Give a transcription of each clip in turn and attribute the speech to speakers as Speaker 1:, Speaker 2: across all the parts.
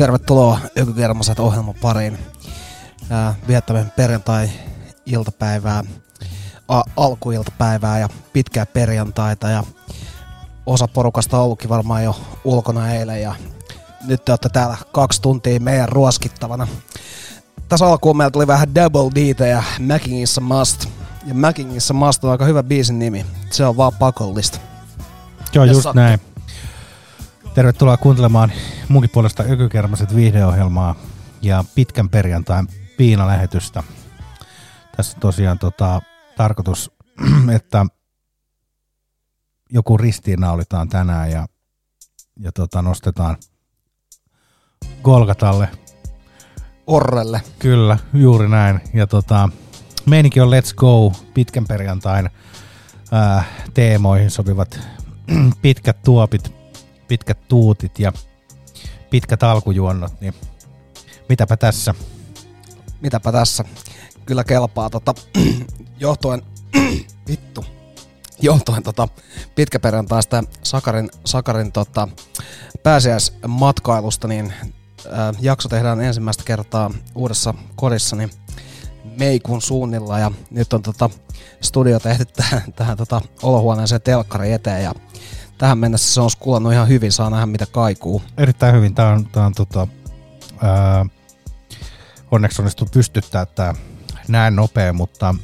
Speaker 1: Tervetuloa Ökykermaset ohjelman pariin. Ää, Viettämme perjantai-iltapäivää, a- alkuiltapäivää ja pitkää perjantaita ja osa porukasta on ollutkin varmaan jo ulkona eilen ja nyt te olette täällä kaksi tuntia meidän ruoskittavana. Tässä alkuun meillä tuli vähän Double D ja Macking is a Must. Ja Macking is a Must on aika hyvä biisin nimi. Se on vaan pakollista.
Speaker 2: Joo, just näin. Tervetuloa kuuntelemaan munkin puolesta Ökykermaset viihdeohjelmaa ja pitkän perjantain piinalähetystä. Tässä on tosiaan tota, tarkoitus, että joku ristiinnaulitaan tänään ja, ja tota, nostetaan Golgatalle.
Speaker 1: Orrelle.
Speaker 2: Kyllä, juuri näin. Ja tota, meininki on Let's Go pitkän perjantain ää, teemoihin sopivat pitkät tuopit, pitkät tuutit ja pitkät alkujuonnot, niin mitäpä tässä.
Speaker 1: mitäpä tässä. Kyllä kelpaa tota, johtuen, vittu, johtuen tota, pitkäperjantaista Sakarin, Sakarin tota, pääsiäismatkailusta, niin ää, jakso tehdään ensimmäistä kertaa uudessa kodissani Meikun suunnilla ja nyt on tota, studio tehty tähän, tähän tota, olohuoneeseen telkkari eteen ja tähän mennessä se on kulannut ihan hyvin, saa nähdä mitä kaikuu.
Speaker 2: Erittäin hyvin. Tämä on, tää on tota, ää, onneksi onnistu pystyttää tämä näin nopea, mutta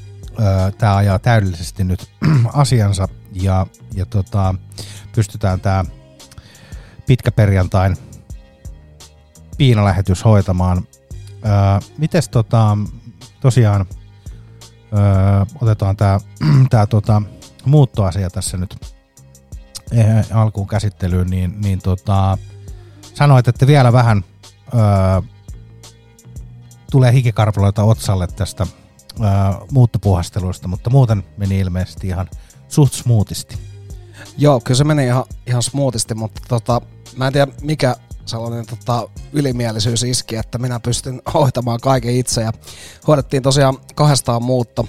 Speaker 2: tämä ajaa täydellisesti nyt asiansa ja, ja tota, pystytään tämä pitkä perjantain piinalähetys hoitamaan. Mites tota, tosiaan ää, otetaan tämä tää, tota, muuttoasia tässä nyt eh, alkuun käsittelyyn, niin, niin tota, sanoit, että vielä vähän ää, tulee hikikarpaloita otsalle tästä ää, muuttopuhasteluista, mutta muuten meni ilmeisesti ihan suht smoothisti.
Speaker 1: Joo, kyllä se meni ihan, ihan smoothisti, mutta tota, mä en tiedä mikä sellainen tota, ylimielisyys iski, että minä pystyn hoitamaan kaiken itse ja hoidettiin tosiaan kahdestaan muutto.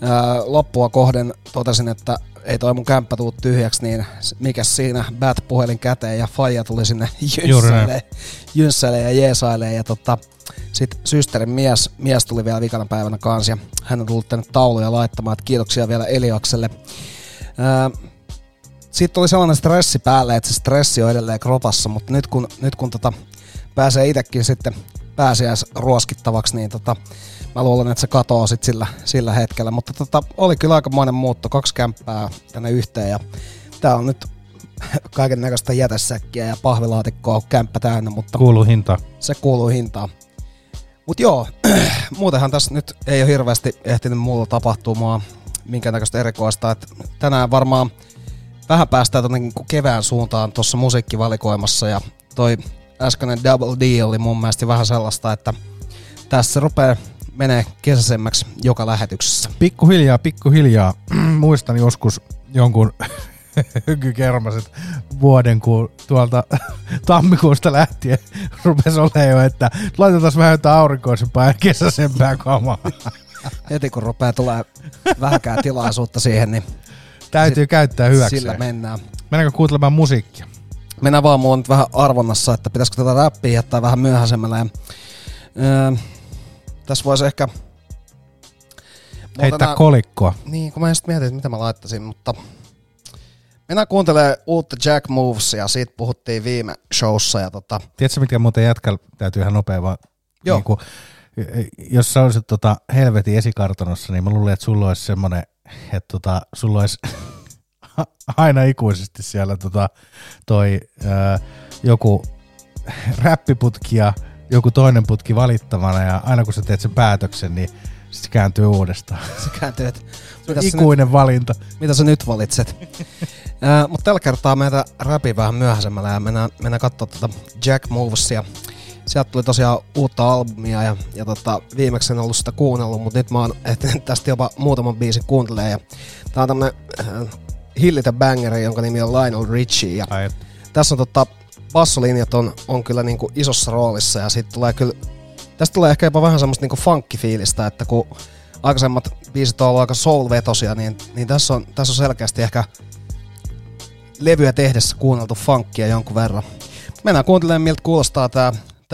Speaker 1: Ää, loppua kohden totesin, että ei toi mun kämppä tuu tyhjäksi, niin mikä siinä, bat puhelin käteen ja faija tuli sinne jynssäilee, jynssäilee ja jeesailee ja tota, sitten systerin mies, mies tuli vielä vikana päivänä kanssa ja hän on tullut tänne tauluja laittamaan, että kiitoksia vielä Eliakselle. Ää, siitä tuli sellainen stressi päälle, että se stressi on edelleen kropassa, mutta nyt kun, nyt kun tota, pääsee itsekin sitten pääsiäis ruoskittavaksi, niin tota, mä luulen, että se katoaa sit sillä, sillä hetkellä. Mutta tota, oli kyllä aikamoinen muutto, kaksi kämppää tänne yhteen ja tää on nyt kaiken näköistä jätesäkkiä ja pahvilaatikkoa kämppä täynnä, mutta
Speaker 2: Kuuluu hinta.
Speaker 1: se kuuluu hintaan. Mut joo, muutenhan tässä nyt ei ole hirveästi ehtinyt muulla tapahtumaa minkäännäköistä erikoista. Et tänään varmaan vähän päästään tonne niinku kevään suuntaan tuossa musiikkivalikoimassa ja toi äskeinen Double D oli mun mielestä vähän sellaista, että tässä rupeaa menee kesäisemmäksi joka lähetyksessä.
Speaker 2: Pikkuhiljaa, pikkuhiljaa. Muistan joskus jonkun hykykermaset vuoden, kun tuolta tammikuusta lähtien rupesi olemaan jo, että laitetaan vähän jotain aurinkoisempaa ja kesäisempää kamaa.
Speaker 1: Heti kun rupeaa tulee vähäkään tilaisuutta siihen, niin
Speaker 2: Täytyy käyttää hyväksi.
Speaker 1: sillä mennään.
Speaker 2: Mennäänkö kuuntelemaan musiikkia?
Speaker 1: Mennään vaan, mulla on nyt vähän arvonnassa, että pitäisikö tätä räppiä jättää vähän myöhäisemmällä. Ja, öö, tässä voisi ehkä...
Speaker 2: Heittää
Speaker 1: tänään-
Speaker 2: kolikkoa.
Speaker 1: Niin, kun mä en sit mietin, että mitä mä laittaisin, mutta... Mennään kuuntelemaan uutta Jack Movesia, siitä puhuttiin viime showssa ja tota...
Speaker 2: Tiedätkö, mikä muuten jätkällä täytyy ihan nopea vaan,
Speaker 1: Joo.
Speaker 2: niin kuin, jos sä olisit tota helvetin esikartanossa, niin mä luulen, että sulla olisi semmoinen, että tota, sulla olisi aina ikuisesti siellä tota, toi ää, joku räppiputki ja joku toinen putki valittavana ja aina kun sä teet sen päätöksen, niin sit se kääntyy uudestaan.
Speaker 1: Se kääntyy, että mitä sä, nyt,
Speaker 2: Ikuinen valinta.
Speaker 1: mitä sä nyt valitset. Ää, mutta tällä kertaa meitä räpi vähän myöhäisemmällä ja mennään, mennään katsoa tota Jack Movesia. Sieltä tuli tosiaan uutta albumia ja, ja tota, viimeksi en ollut sitä kuunnellut, mutta nyt mä oon ehtinyt tästä jopa muutaman biisin kuuntelemaan. Ja tää on tämmönen äh, hillitä bangeri, jonka nimi on Lionel Richie. Ja
Speaker 2: Ai,
Speaker 1: tässä on tota, bassolinjat on, on kyllä niinku isossa roolissa ja sitten tulee kyllä, tästä tulee ehkä jopa vähän semmoista niinku funkkifiilistä, että kun aikaisemmat biisit on ollut aika soul-vetosia, niin, niin tässä, on, tässä on selkeästi ehkä levyä tehdessä kuunneltu funkia jonkun verran. Mennään kuuntelemaan, miltä kuulostaa tää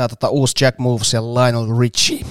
Speaker 1: tota uusi Jack Moves ja Lionel Richie.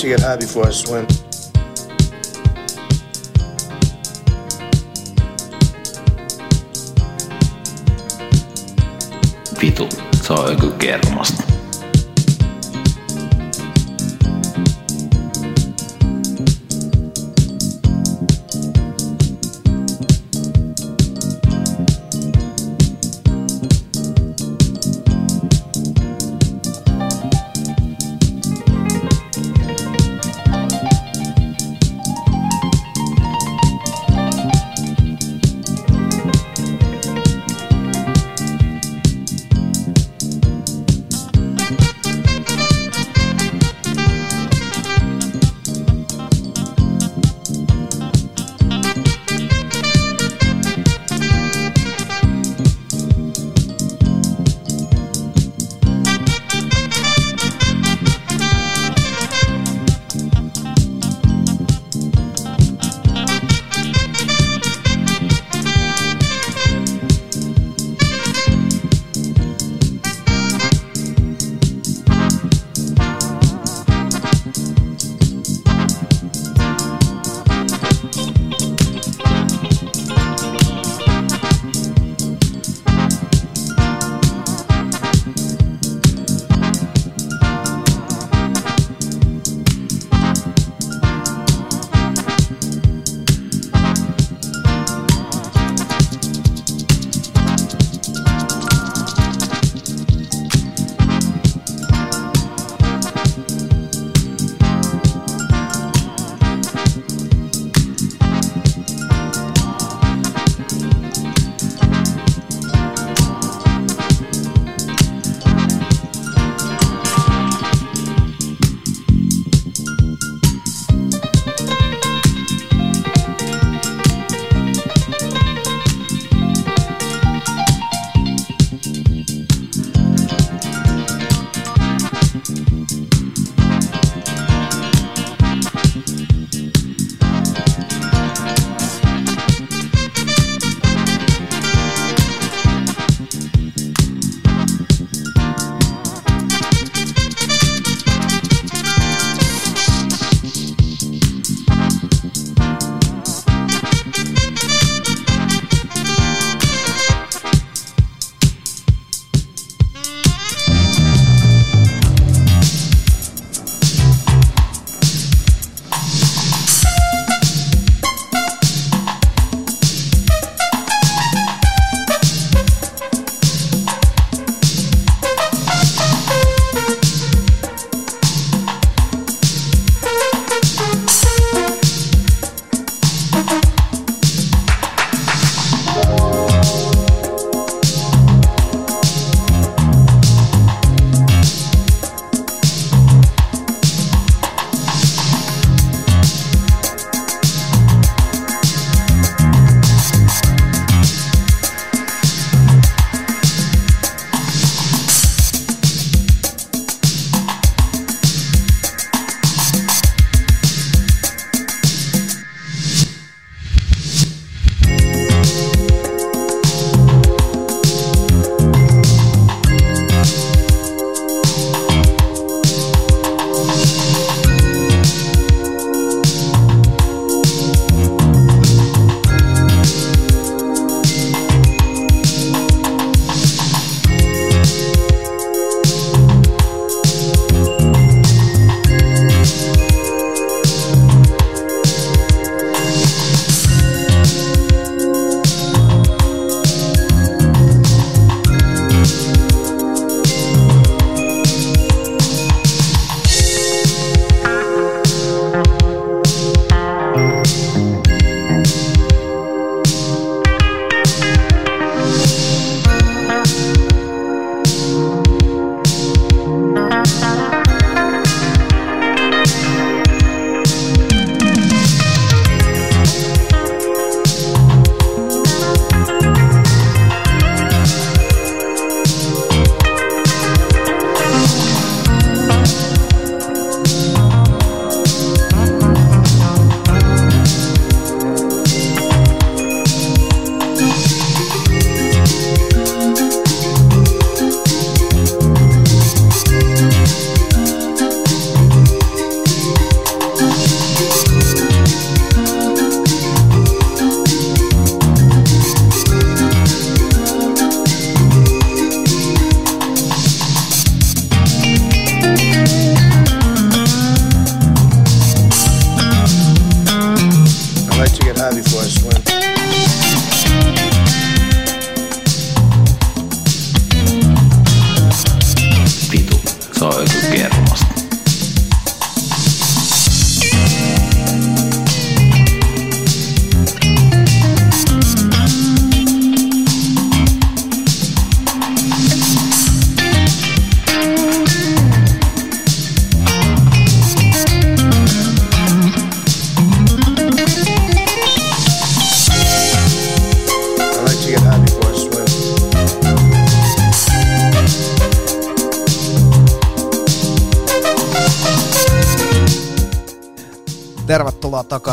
Speaker 3: To get high before I swim.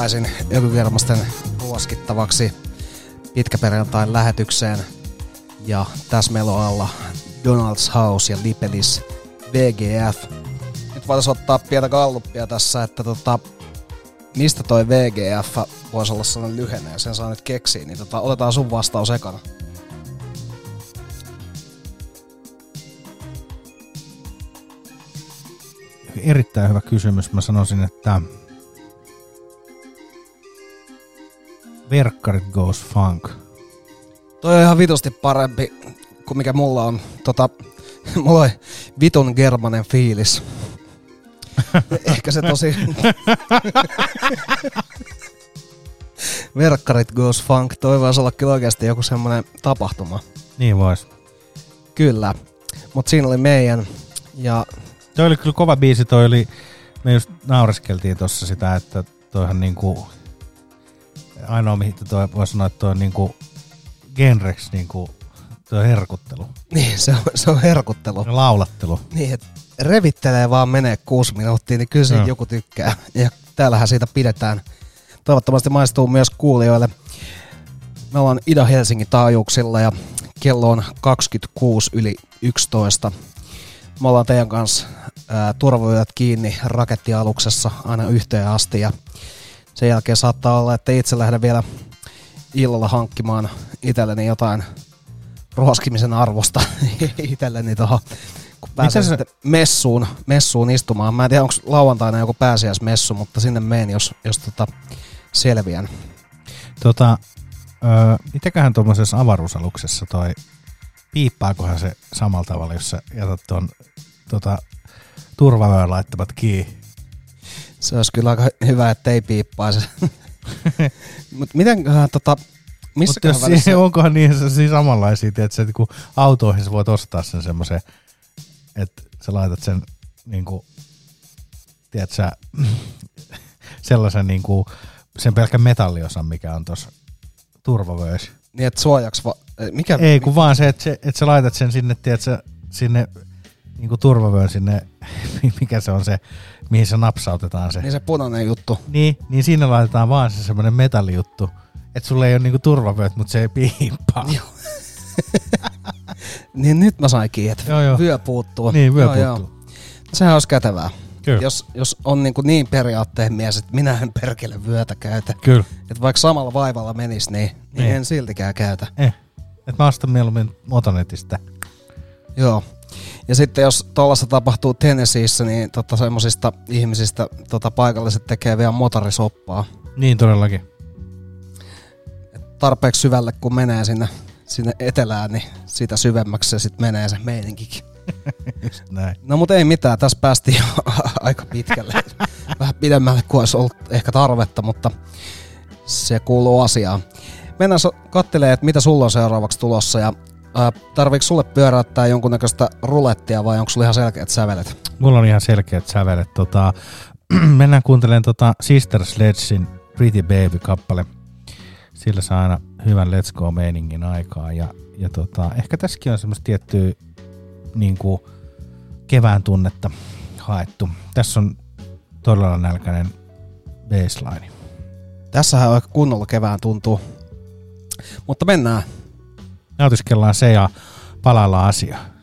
Speaker 1: Takaisin Ökykermasten ruoskittavaksi pitkäperjantain lähetykseen. Ja tässä meillä on alla Donald's House ja Lipelis VGF. Nyt voitaisiin ottaa pientä galluppia tässä, että tota, mistä toi VGF voisi olla sellainen lyhenne, sen saa nyt keksiä, niin tota, otetaan sun vastaus ekana.
Speaker 2: Erittäin hyvä kysymys. Mä sanoisin, että Verkkarit goes funk.
Speaker 1: Toi on ihan vitusti parempi kuin mikä mulla on. Tota, mulla on vitun germanen fiilis. Ehkä se tosi... Verkkarit goes funk. Toi voisi olla kyllä oikeasti joku semmonen tapahtuma.
Speaker 2: Niin vois.
Speaker 1: Kyllä. Mut siinä oli meidän. Ja
Speaker 2: Toi oli kyllä kova biisi, toi oli, me just naureskeltiin tossa sitä, että toihan niinku, ainoa mihin toi voi sanoa, että toi on niinku genreksi niinku, toi herkuttelu
Speaker 1: niin, se on, se on herkuttelu.
Speaker 2: ja laulattelu.
Speaker 1: Niin, että revittelee vaan menee kuusi minuuttia, niin kyllä siitä
Speaker 2: Joo.
Speaker 1: joku tykkää. Ja täällähän siitä pidetään. Toivottavasti maistuu myös kuulijoille. Me ollaan Ida-Helsingin taajuuksilla ja kello on 26 yli 11. Me ollaan teidän kanssa ää, kiinni rakettialuksessa aina yhteen asti ja sen jälkeen saattaa olla, että itse lähden vielä illalla hankkimaan itselleni jotain ruoskimisen arvosta itselleni tuohon, kun pääsen
Speaker 2: se-
Speaker 1: sitten messuun, messuun istumaan. Mä en tiedä, onko lauantaina joku pääsiäismessu, mutta sinne meen, jos, jos tota selviän.
Speaker 2: Tota, öö, mitäköhän tuommoisessa avaruusaluksessa toi, piippaakohan se samalla tavalla, jos sä jätät tuon tota, turvavyön laittamat kiinni?
Speaker 1: Se olisi kyllä aika hyvä, että ei piippaisi. Mutta mitenköhän tota,
Speaker 2: Mutta
Speaker 1: missäköhän
Speaker 2: jos
Speaker 1: välissä...
Speaker 2: onkohan niin sellaisia samanlaisia, että että kun autoihin sä voit ostaa sen semmoisen, että sä laitat sen niin kuin, tiedät sä, sellaisen niin kuin, sen pelkän metalliosan, mikä on tuossa turvavöissä.
Speaker 1: Niin, että suojaks va... Mikä...
Speaker 2: Ei, kun vaan se, että, se, että sä laitat sen sinne, tiedät sä, sinne niin kuin turvavöön sinne, mikä se on se, mihin se napsautetaan se.
Speaker 1: Niin se punainen juttu.
Speaker 2: Niin, niin sinne laitetaan vaan se semmoinen metallijuttu, että sulla ei ole niinku turvavööt, mutta se ei piippaa.
Speaker 1: Niin nyt mä sain kiinni, että
Speaker 2: Joo, joo.
Speaker 1: vyö puuttuu.
Speaker 2: Niin, vyö
Speaker 1: Joo,
Speaker 2: puuttuu.
Speaker 1: Sehän olisi kätevää.
Speaker 2: Kyllä.
Speaker 1: Jos, jos on niin, kuin niin periaatteen mies, että minä en perkele vyötä käytä.
Speaker 2: Kyllä.
Speaker 1: Että vaikka samalla vaivalla menisi, niin, niin
Speaker 2: Niin.
Speaker 1: en siltikään käytä.
Speaker 2: Eh. Et mä ostan mieluummin Motonetista.
Speaker 1: Joo. Ja sitten jos tuollaista tapahtuu Tennesseeissä, niin tota semmoisista ihmisistä tota paikalliset tekee vielä motorisoppaa.
Speaker 2: Niin todellakin.
Speaker 1: Tarpeeksi syvälle kun menee sinne, sinne etelään, niin sitä syvemmäksi se sitten menee se meininkikin.
Speaker 2: Näin.
Speaker 1: No mutta ei mitään, tässä päästiin jo aika pitkälle. Vähän pidemmälle kuin olisi ollut ehkä tarvetta, mutta se kuuluu asiaan. Mennään so- kattelee, että mitä sulla on seuraavaksi tulossa ja ää, tarviiko sulle pyöräyttää jonkunnäköistä rulettia vai onko sulla ihan selkeät sävelet?
Speaker 2: Mulla on ihan selkeät sävelet. Tota, mennään kuuntelemaan tota Sister Sledgein Pretty Baby-kappale. Sillä saa aina hyvän Let's Go-meiningin aikaa. Ja, ja tota, ehkä tässäkin on semmoista tiettyä niin kuin kevään tunnetta haettu. Tässä on todella nälkäinen baseline.
Speaker 1: Tässähän aika kunnolla kevään tuntuu. Mutta mennään.
Speaker 2: Nautiskellaan se ja palaillaan asiaan.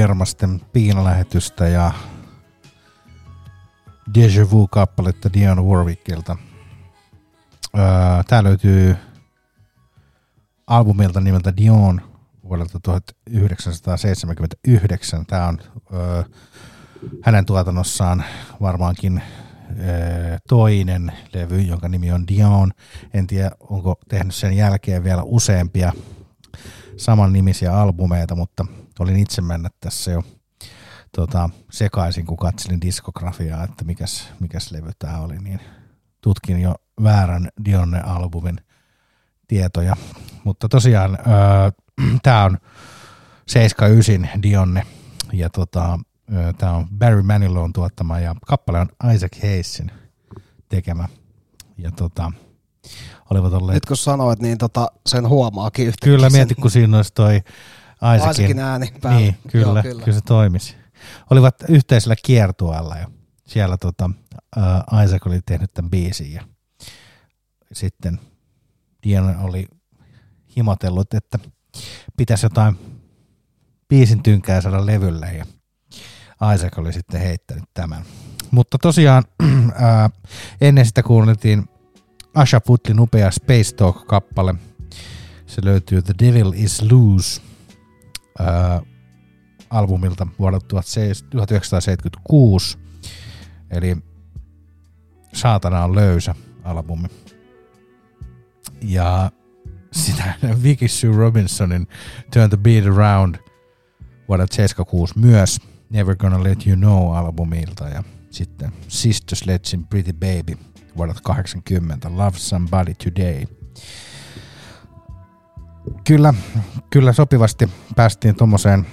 Speaker 2: Ökykermasten piinalähetystä ja Deja Vu-kappaletta Dion Warwickilta. Öö, tää löytyy albumilta nimeltä Dion vuodelta 1979. Tämä on öö, hänen tuotannossaan varmaankin öö, toinen levy, jonka nimi on Dion. En tiedä, onko tehnyt sen jälkeen vielä useampia saman nimisiä albumeita, mutta olin itse mennä tässä jo tota, sekaisin, kun katselin diskografiaa, että mikäs, mikäs levy tämä oli, niin tutkin jo väärän Dionne-albumin tietoja. Mutta tosiaan öö, tämä on 79 Dionne ja tota, öö, tämä on Barry Manilon tuottama ja kappale on Isaac Hayesin tekemä. Ja tota, olivat olleet
Speaker 1: Nyt kun sanoit, niin tota, sen huomaakin yhtäkkiä.
Speaker 2: Kyllä,
Speaker 1: sen-
Speaker 2: mieti kun siinä olisi toi Isaacin
Speaker 1: ääni päällä.
Speaker 2: Niin, kyllä,
Speaker 1: Joo, kyllä.
Speaker 2: kyllä. se toimisi. Olivat yhteisellä kiertueella ja siellä tota, uh, Isaac oli tehnyt tämän biisin ja sitten Dion oli himotellut, että pitäisi jotain biisin tynkää saada levylle ja Isaac oli sitten heittänyt tämän. Mutta tosiaan ää, ennen sitä kuunneltiin Asha Putlin upea Space Talk-kappale. Se löytyy The Devil is Loose ää, albumilta vuodelta 1976. Eli Saatana on löysä albumi. Ja sitä Vicky Sue Robinsonin Turn the Beat Around vuodelta 76 myös Never Gonna Let You Know albumilta ja sitten Sister Sledgein Pretty Baby vuodelta 80 Love Somebody Today. Kyllä, kyllä sopivasti päästiin tuommoiseen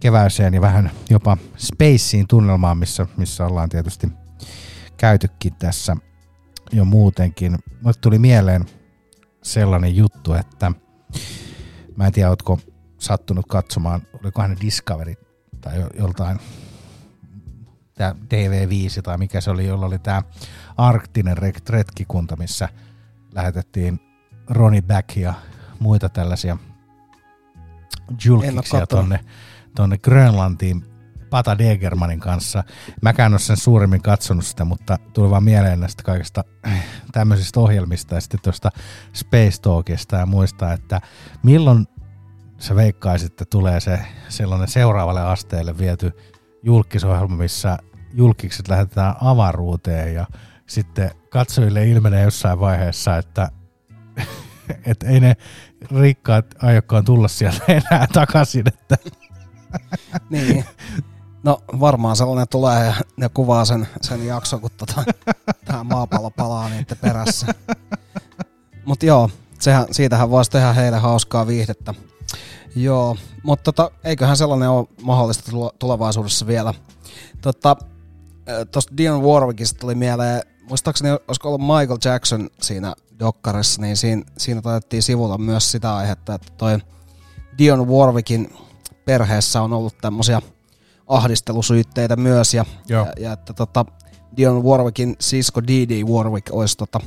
Speaker 2: kevääseen ja vähän jopa spaceen tunnelmaan, missä, missä ollaan tietysti käytykin tässä jo muutenkin. Mulle tuli mieleen sellainen juttu, että mä en tiedä, ootko sattunut katsomaan, olikohan ne Discovery tai jo- joltain tämä TV5 tai mikä se oli, jolla oli tämä arktinen retkikunta, missä lähetettiin Ronnie Back ja muita tällaisia julkiksia
Speaker 1: kattonut.
Speaker 2: tonne, tonne Grönlantiin Pata Degermanin kanssa. Mäkään en ole sen suuremmin katsonut sitä, mutta tuli vaan mieleen näistä kaikista tämmöisistä ohjelmista ja sitten tuosta Space Talkista ja muista, että milloin sä veikkaisit, että tulee se sellainen seuraavalle asteelle viety julkisohjelma, missä julkikset lähetetään avaruuteen ja sitten katsojille ilmenee jossain vaiheessa, että et ei ne rikkaat aiokkaan tulla sieltä enää takaisin, että
Speaker 1: Niin. No varmaan sellainen tulee ja ne kuvaa sen, sen jakson, kun tota, tämä maapallo palaa niiden perässä. Mutta joo, sehän, siitähän voisi tehdä heille hauskaa viihdettä. Joo, mutta tota, eiköhän sellainen ole mahdollista tulevaisuudessa vielä. Tota, Tuosta Dion Warwickista tuli mieleen, muistaakseni olisiko ollut Michael Jackson siinä dokkarissa, niin siinä, siinä taidettiin sivulla myös sitä aihetta, että toi Dion Warwickin perheessä on ollut tämmöisiä ahdistelusyytteitä myös, ja,
Speaker 2: Joo.
Speaker 1: ja, ja että tota, Dion Warwickin sisko D.D. Warwick olisi tota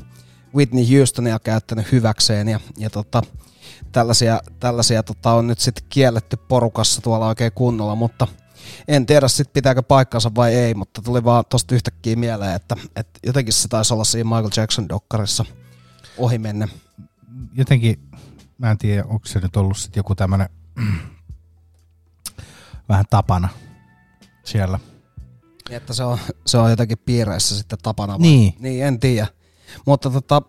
Speaker 1: Whitney Houstonia käyttänyt hyväkseen, ja, ja tota, tällaisia, tällaisia tota, on nyt sitten kielletty porukassa tuolla oikein kunnolla, mutta en tiedä sitten pitääkö paikkansa vai ei, mutta tuli vaan tosta yhtäkkiä mieleen, että, että jotenkin se taisi olla siinä Michael Jackson dokkarissa ohi menne.
Speaker 2: Jotenkin, mä en tiedä, onko se nyt ollut sit joku tämmönen vähän tapana siellä.
Speaker 1: Niin, Että se on, se on jotenkin piireissä sitten tapana. Vai?
Speaker 2: Niin.
Speaker 1: Niin, en tiedä. Mutta tota,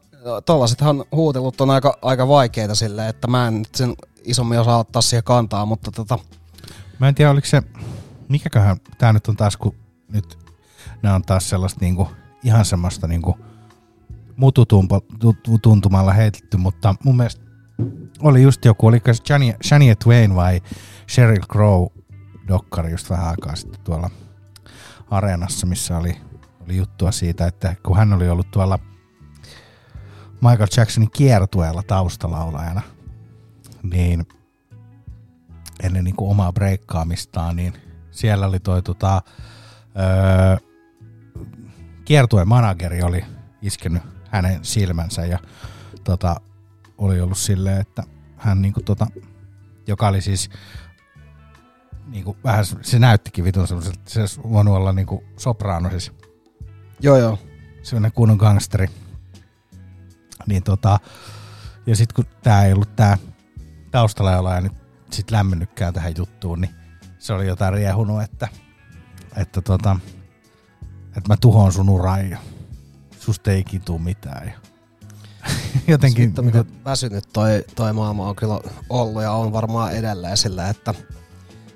Speaker 1: tollasethan huutelut on aika, aika vaikeita silleen, että mä en nyt sen isommin osaa ottaa siihen kantaa, mutta tota,
Speaker 2: Mä en tiedä, oliko se, mikäköhän, tää nyt on taas, kun nyt nämä on taas sellaista niinku, ihan semmoista niinku mututuntumalla heitetty, mutta mun mielestä oli just joku, oliko se Shania Twain vai Sheryl Crow dokkari just vähän aikaa sitten tuolla areenassa, missä oli, oli juttua siitä, että kun hän oli ollut tuolla Michael Jacksonin kiertueella taustalaulajana, niin ennen niin kuin omaa breikkaamistaan, niin siellä oli toi tota, öö, kiertueen manageri oli iskenyt hänen silmänsä ja tota, oli ollut silleen, että hän niinku tota, joka oli siis niinku, vähän, se näyttikin vitun semmoiselta, se olisi voinut olla niinku soprano siis.
Speaker 1: Joo, joo.
Speaker 2: Sellainen kunnon gangsteri. Niin tota, ja sitten kun tää ei ollut tää taustalla ja nyt sit lämmennytkään tähän juttuun, niin se oli jotain riehunut, että, että, tota, että mä tuhoan sun uran ja susta ei ikin tuu mitään. Ja jotenkin,
Speaker 1: Sitten miten väsynyt toi, toi maailma on kyllä ollut ja on varmaan edelleen sillä, että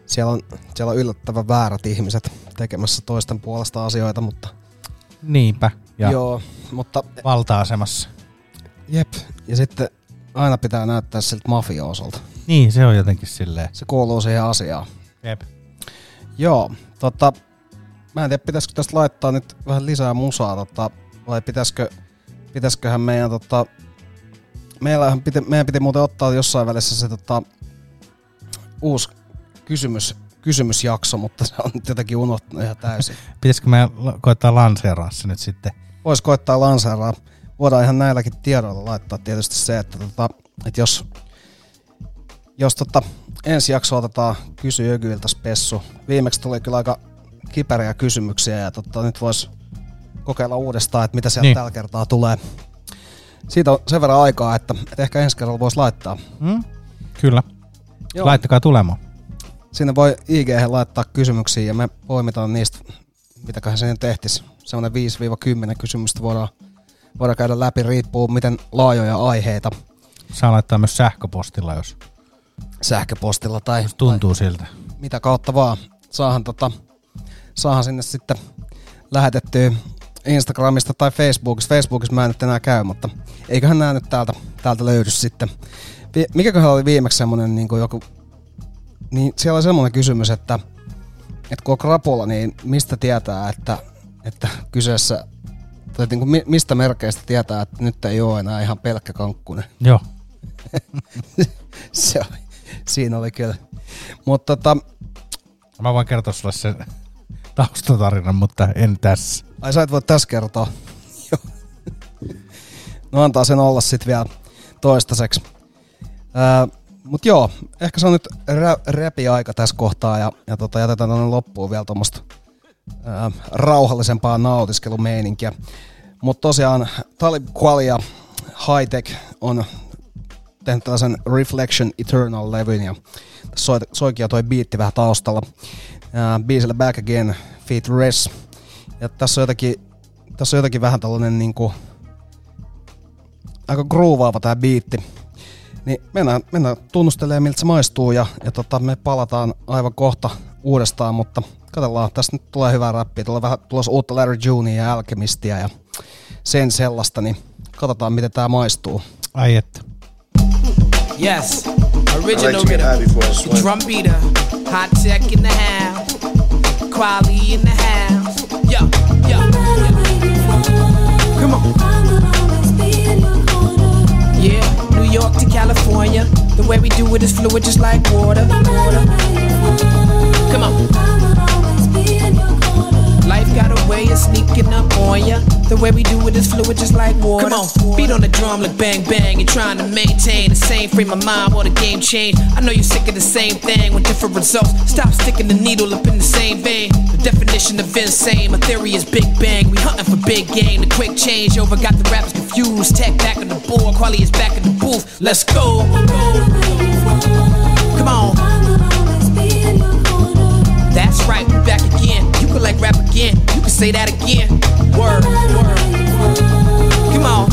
Speaker 1: siellä on, siellä on yllättävän väärät ihmiset tekemässä toisten puolesta asioita, mutta
Speaker 2: niinpä. Ja
Speaker 1: joo, mutta
Speaker 2: valta-asemassa.
Speaker 1: jep. Ja sitten aina pitää näyttää siltä mafioosolta.
Speaker 2: Niin, se on jotenkin silleen.
Speaker 1: Se kuuluu siihen asiaan.
Speaker 2: Jep.
Speaker 1: Joo, tota, mä en tiedä, pitäisikö tästä laittaa nyt vähän lisää musaa, tota, vai pitäisikö, pitäisiköhän meidän, tota, meillähän piti, meidän piti muuten ottaa jossain välissä se tota, uusi kysymys, kysymysjakso, mutta se on nyt jotenkin unohtunut ihan täysin.
Speaker 2: Pitäisikö me la- koittaa lanseeraa se nyt sitten?
Speaker 1: Voisi koittaa lanseeraa. Voidaan ihan näilläkin tiedoilla laittaa tietysti se, että, tota, että jos, jos tota, ensi jakso otetaan kysy Jökyiltä spessu. Viimeksi tuli kyllä aika kiperiä kysymyksiä ja tota, nyt voisi kokeilla uudestaan, että mitä sieltä
Speaker 2: Niin.
Speaker 1: tällä kertaa tulee. Siitä on sen verran aikaa, että, että ehkä ensi kerralla voisi laittaa.
Speaker 2: Mm? Kyllä.
Speaker 1: Joo.
Speaker 2: Laittakaa tulemaan.
Speaker 1: Sinne voi ig laittaa kysymyksiä ja me poimitaan niistä, mitäköhän sinne tehtis. Semmoinen 5-10 kysymystä voidaan, voidaan käydä läpi, riippuu miten laajoja aiheita
Speaker 2: Saa laittaa myös sähköpostilla, jos
Speaker 1: sähköpostilla tai,
Speaker 2: tuntuu siltä.
Speaker 1: tai mitä kautta vaan. Saahan, tota, saahan sinne sitten lähetettyä Instagramista tai Facebookista. Facebookissa mä en nyt enää käy, mutta eiköhän nämä nyt täältä, täältä löydy sitten. Mikäköhän oli viimeksi semmonen niin joku, niin siellä oli semmoinen kysymys, että, että kun on krapula, niin mistä tietää, että, että kyseessä, tai niin kuin mi- mistä merkeistä tietää, että nyt ei ole enää ihan pelkkä kankkunen.
Speaker 2: Joo.
Speaker 1: Se oli, siinä oli kyllä. Mutta tota,
Speaker 2: Mä voin kertoa sulle sen taustatarinan, mutta en tässä.
Speaker 1: ai sä et voi tässä kertoa. No antaa sen olla sitten vielä toistaiseksi. Öö, Mutta joo, ehkä se on nyt rä- räpi-aika tässä kohtaa ja, ja tota, jätetään tuonne loppuun vielä tuommoista öö, rauhallisempaa nautiskelumeininkiä. Mutta tosiaan Talib Kweli ja High Tech on tehnyt tällaisen Reflection Eternal-levyn ja soi, soikin jo toi biitti vähän taustalla. Uh, biisillä Back Again, Feet Res. Ja tässä on jotenkin, tässä on jotenkin vähän tällainen niinku, aika groovaava tää biitti. Niin mennään, mennään tunnustelemaan miltä se maistuu ja, ja tota, me palataan aivan kohta uudestaan, mutta katsellaan, tässä nyt tulee hyvää räppiä, tulee vähän tulossa uutta Larry Junia ja Alchemistia ja sen sellaista, niin katsotaan miten tää maistuu.
Speaker 2: Ai että.
Speaker 4: Yes. Original
Speaker 5: to get high
Speaker 4: rhythm. The drum beater. Hot tech in the house. Quality in the house. Yo, yo, yo. Come on. Yeah, New York to California. The way we do it is fluid, just like water. water. Come on. Life got a way of sneaking up on ya. The way we do it is fluid, just like water. Come on, beat on the drum like bang bang. You're trying to maintain the same frame of mind while the game change. I know you're sick of the same thing with different results. Stop sticking the needle up in the same vein. The definition of insane, my theory is big bang. We hunting for big game. The quick change over got the rappers confused. Tech back on the board, quality is back in the booth. Let's go. Come on. That's right, we're back again. You can like rap again. You can say that again. Word, word. Come on.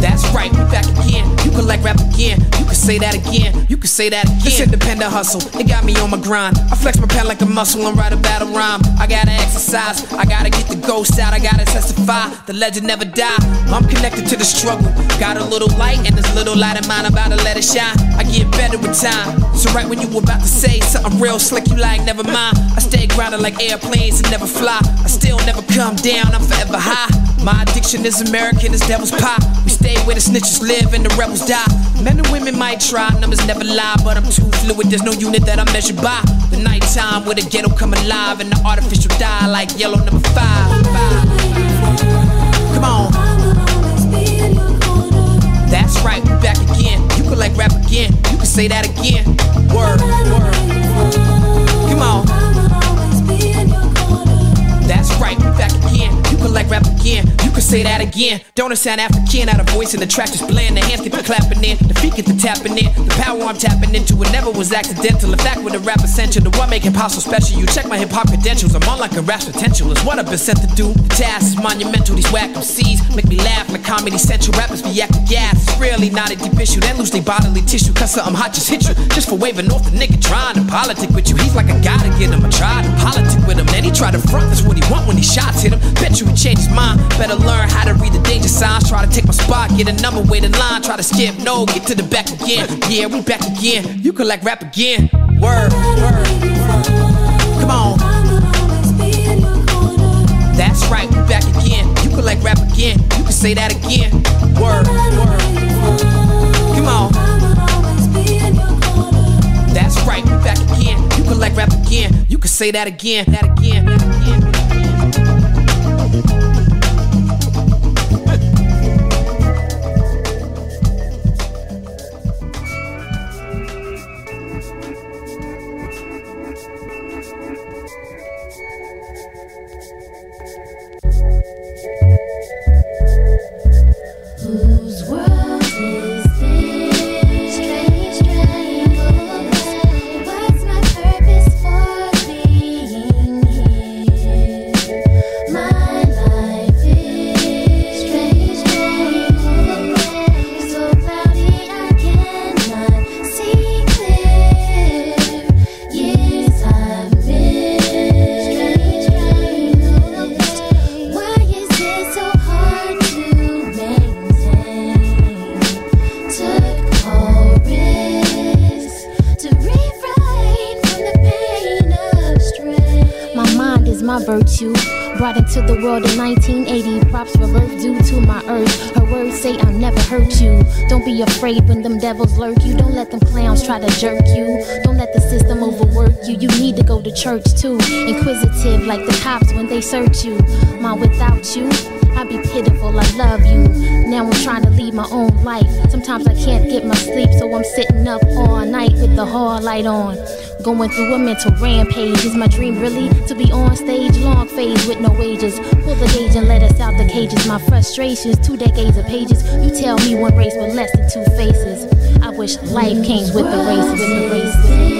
Speaker 4: That's right, we back again. You can like rap again. You can say that again. You can say that again. This independent hustle, it got me on my grind. I flex my pen like a muscle and write a battle rhyme. I gotta exercise, I gotta get the ghost out, I gotta testify. The legend never die. I'm connected to the struggle. Got a little light and this little light of mine, I'm about to let it shine. I get better with time. So right when you were about to say something real slick, you like never mind. I stay grounded like airplanes and never fly. I still never come down, I'm forever high. My addiction is American as devil's pie. We stay where the snitches live and the rebels die. Men and women might try, numbers never lie, but I'm too fluid. There's no unit that I measure by. The nighttime where the ghetto come alive and the artificial die like yellow number five. Come on. That's right, we back again. You can like rap again. You can say that again. Word, word. Come on. That's right, we back again. Rap again. You can say that again. Don't it sound African? Out of voice and the track just blend. The hands the clapping in, the feet get the tapping in. The power I'm tapping into it never was accidental. In fact, with a rap essential, the one make hip so special. You check my hip hop credentials. I'm on like a rap's potential. It's what I've been sent to do. The task is monumental. These whack MCs make me laugh like comedy central. Rappers be acting gas. It's really not a deep issue. Then lose their bodily tissue. Cause something hot just hit you. Just for waving off the nigga trying to politic with you. He's like, I gotta get him. I tried to politic with him. Then he tried to front. That's what he want when these shots hit him. Bet you he changed his mind. Better learn how to read the danger signs. Try to take my spot. Get a number, wait in line. Try to skip. No, get to the back again. Yeah, we back again. You can like rap again. Word, word. Come on. That's right, we back again. You can like rap again. You can say that again. Word, word. Come on. That's right, we back again. You can like rap again. You can say that again. That again. That again.
Speaker 6: Whose world
Speaker 7: afraid when them devils lurk you. Don't let them clowns try to jerk you. Don't let the system overwork you. You need to go to church too. Inquisitive like the cops when they search you. Ma, without you, I'd be pitiful. I love you. Now I'm trying to lead my own life. Sometimes I can't get my sleep, so I'm sitting up all night with the hall light on. Going through a mental rampage. Is my dream really to be on stage? Long phase with no wages. Pull the gauge and let us out the cages. My frustrations, two decades of pages. You tell me one race with less than two faces. I wish life came with the races. With the races.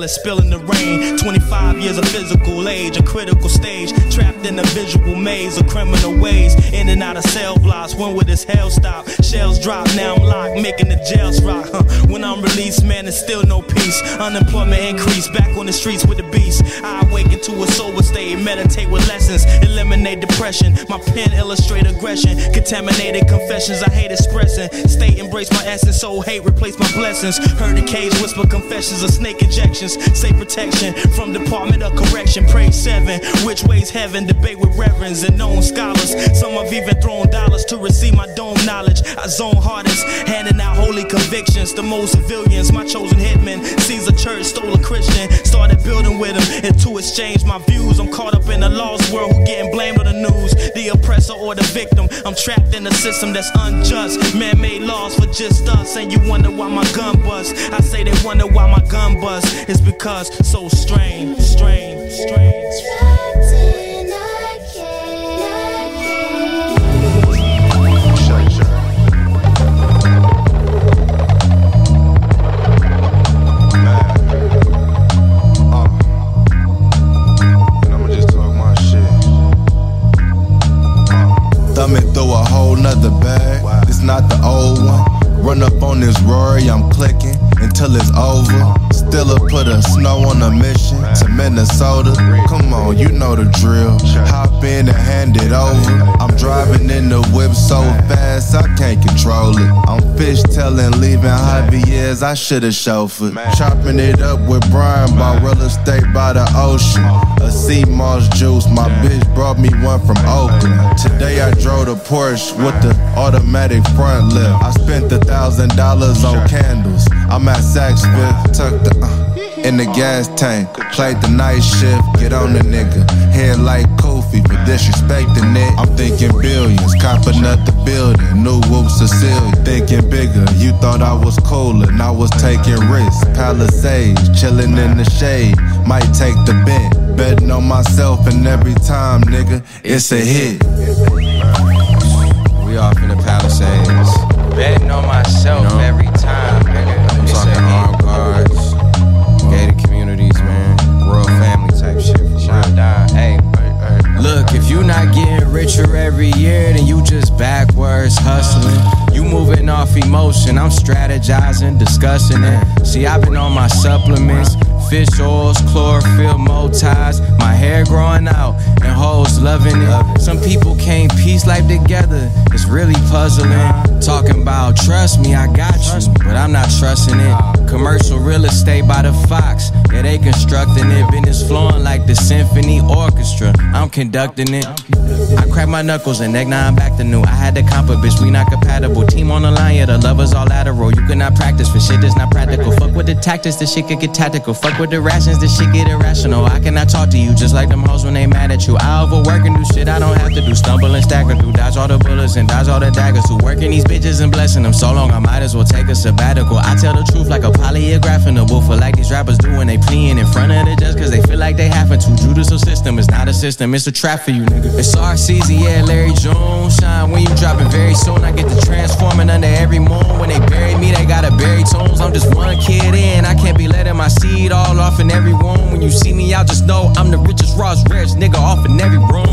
Speaker 8: Till it's spilling the rain? 25 years of physical age, a critical stage, trapped in a visual maze of criminal ways. In and out of cell blocks, when will this hell stop? Shells drop, now I'm locked, making the jails rock. Huh. When I'm released, man, there's still no Unemployment increase, back on the streets with the beast. I awaken to a sober state, meditate with lessons, eliminate depression. My pen illustrate aggression, contaminated confessions I hate expressing. State embrace my essence, soul hate replace my blessings. Heard the cage whisper confessions of snake injections. Say protection from Department of Correction. Pray seven. Which way's heaven? Debate with reverends and known scholars. Some have even thrown dollars to receive my dome knowledge. I zone hardest, handing out holy convictions to most civilians. My chosen hitman. Caesar Church stole a Christian. Started building with him and to exchange my views. I'm caught up in a lost world who getting blamed on the news. The oppressor or the victim. I'm trapped in a system that's unjust. Man-made laws for just us. And you wonder why my gun bust. I say they wonder why my gun bust. It's because so strange, strange, strange.
Speaker 9: till it's over. Still a put a snow on a mission to Minnesota. Come on, you know the drill. Hop in and hand it over. I'm driving in the whip so fast I can't control it. I'm fish telling, leaving Javier's, I should've chauffeured. Chopping it up with Brian, by real estate by the ocean. A sea moss juice, my bitch brought me one from Oakland. Today I drove the Porsche with the automatic front lift. I spent a thousand dollars on candles. I'm at Saks Fifth, tucked the, uh, in the gas tank. Played the night shift, get on the nigga. Head like Kofi for disrespecting it. I'm thinking billions, copping up the building. New whoops Cecilia, thinking bigger. You thought I was cooler, and I was taking risks. Palisades, chilling in the shade. Might take the bent, betting on myself, and every time, nigga, it's a hit.
Speaker 10: We off in the Palisades. Betting on myself every time, nigga. I'm talking armed guards, Look, if you not getting richer every year, then you just backwards hustling. You moving off emotion, I'm strategizing, discussing it. See, I've been on my supplements, fish oils, chlorophyll, motives. My hair growing out, and hoes loving it. Some people can't piece life together, it's really puzzling. Talking about trust me, I got you, but I'm not trusting it. Commercial real estate by the Fox, yeah, they constructing it. Business flowing like the symphony orchestra, I'm conducting it. I crack my knuckles and neck, now I'm back to new. I had to comp a bitch, we not compatible. Team on the line, yeah, the lovers all lateral. You cannot practice for shit that's not practical. Fuck with the tactics, this shit could get tactical. Fuck with the rations, this shit get irrational. I cannot talk to you just like them hoes when they mad at you. I overwork and do shit I don't have to do. Stumble and stagger through, dodge all the bullets and dodge all the daggers. Who working these bitches and blessing them so long, I might as well take a sabbatical. I tell the truth like a polygraph in the booth, like these rappers do when they pleading in front of the judge, cause they feel like they having to. Judicial system is not a system, it's a trap for you, nigga. It's our season, yeah, Larry Jones. Shine when you dropping very soon. I get to transforming under every moon. When they bury me, they gotta bury tones. I'm just one kid in, I can't be letting my seed all off in every room. When you see me out, just know I'm the richest Ross Rich nigga off in every room.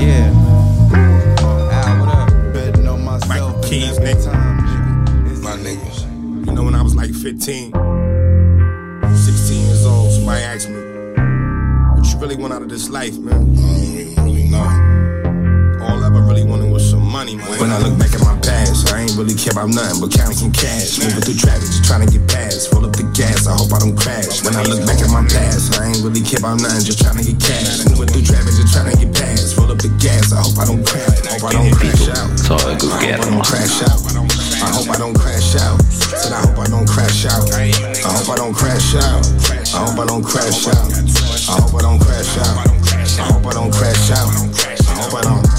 Speaker 10: Yeah.
Speaker 11: Michael Keys, nigga. My niggas. You know when I was like 15, 16 years old, somebody asked me, what you really want out of this life, man? I don't even really know. All I ever really wanted some money. When I look back at my past, I ain't really care about nothing but counting some cash. Moving through traffic, just trying to get past. Roll up the gas, I hope I don't crash. When I look back at my past, I ain't really care about nothing, just trying to get cash. Moving through traffic, just trying to get past. Roll up the gas, I hope I don't crash. I hope I don't crash out. I hope I don't crash out. I hope I don't crash out. Said I hope I don't crash out, I hope I don't crash out. I hope I don't crash out. I hope I don't crash out. I hope I don't crash out. I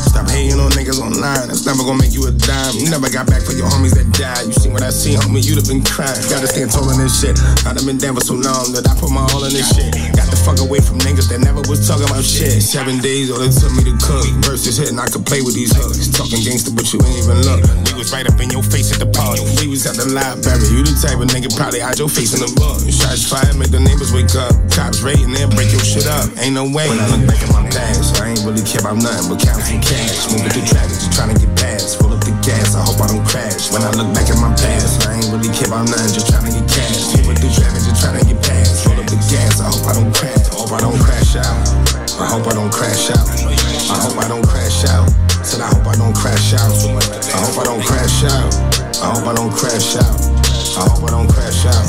Speaker 11: gon' make you a dime. You never got back for your homies that died. You seen what I seen, homie, you'd have been crying. Gotta stand tall on this shit. I done been down for so long that I put my all in this shit. Got the fuck away from niggas that never was talking about shit. Seven days, all it took me to cook. Verses hitting, I could play with these hooks. Talking gangster, but you ain't even look. We was right up in your face at the party. We was at the library. You the type of nigga probably hide your face in the book. Shots fired, make the neighbors wake up. Cops raiding there, break your shit up. Ain't no way. When I look back at my past, I ain't really care about nothing but counting cash. Moving through traffic, just trying to get past. Full up the gas, I hope I don't crash. When I look back at my past, I ain't really care about nothing, just trying to get cash. Moving through traffic, just trying to get past. Full up the gas, I hope I don't crash. I hope I don't crash out. I hope I don't crash out. I hope I don't crash out. Said I hope I don't crash out. I hope I don't crash out. I hope I don't crash out. I hope I don't crash out.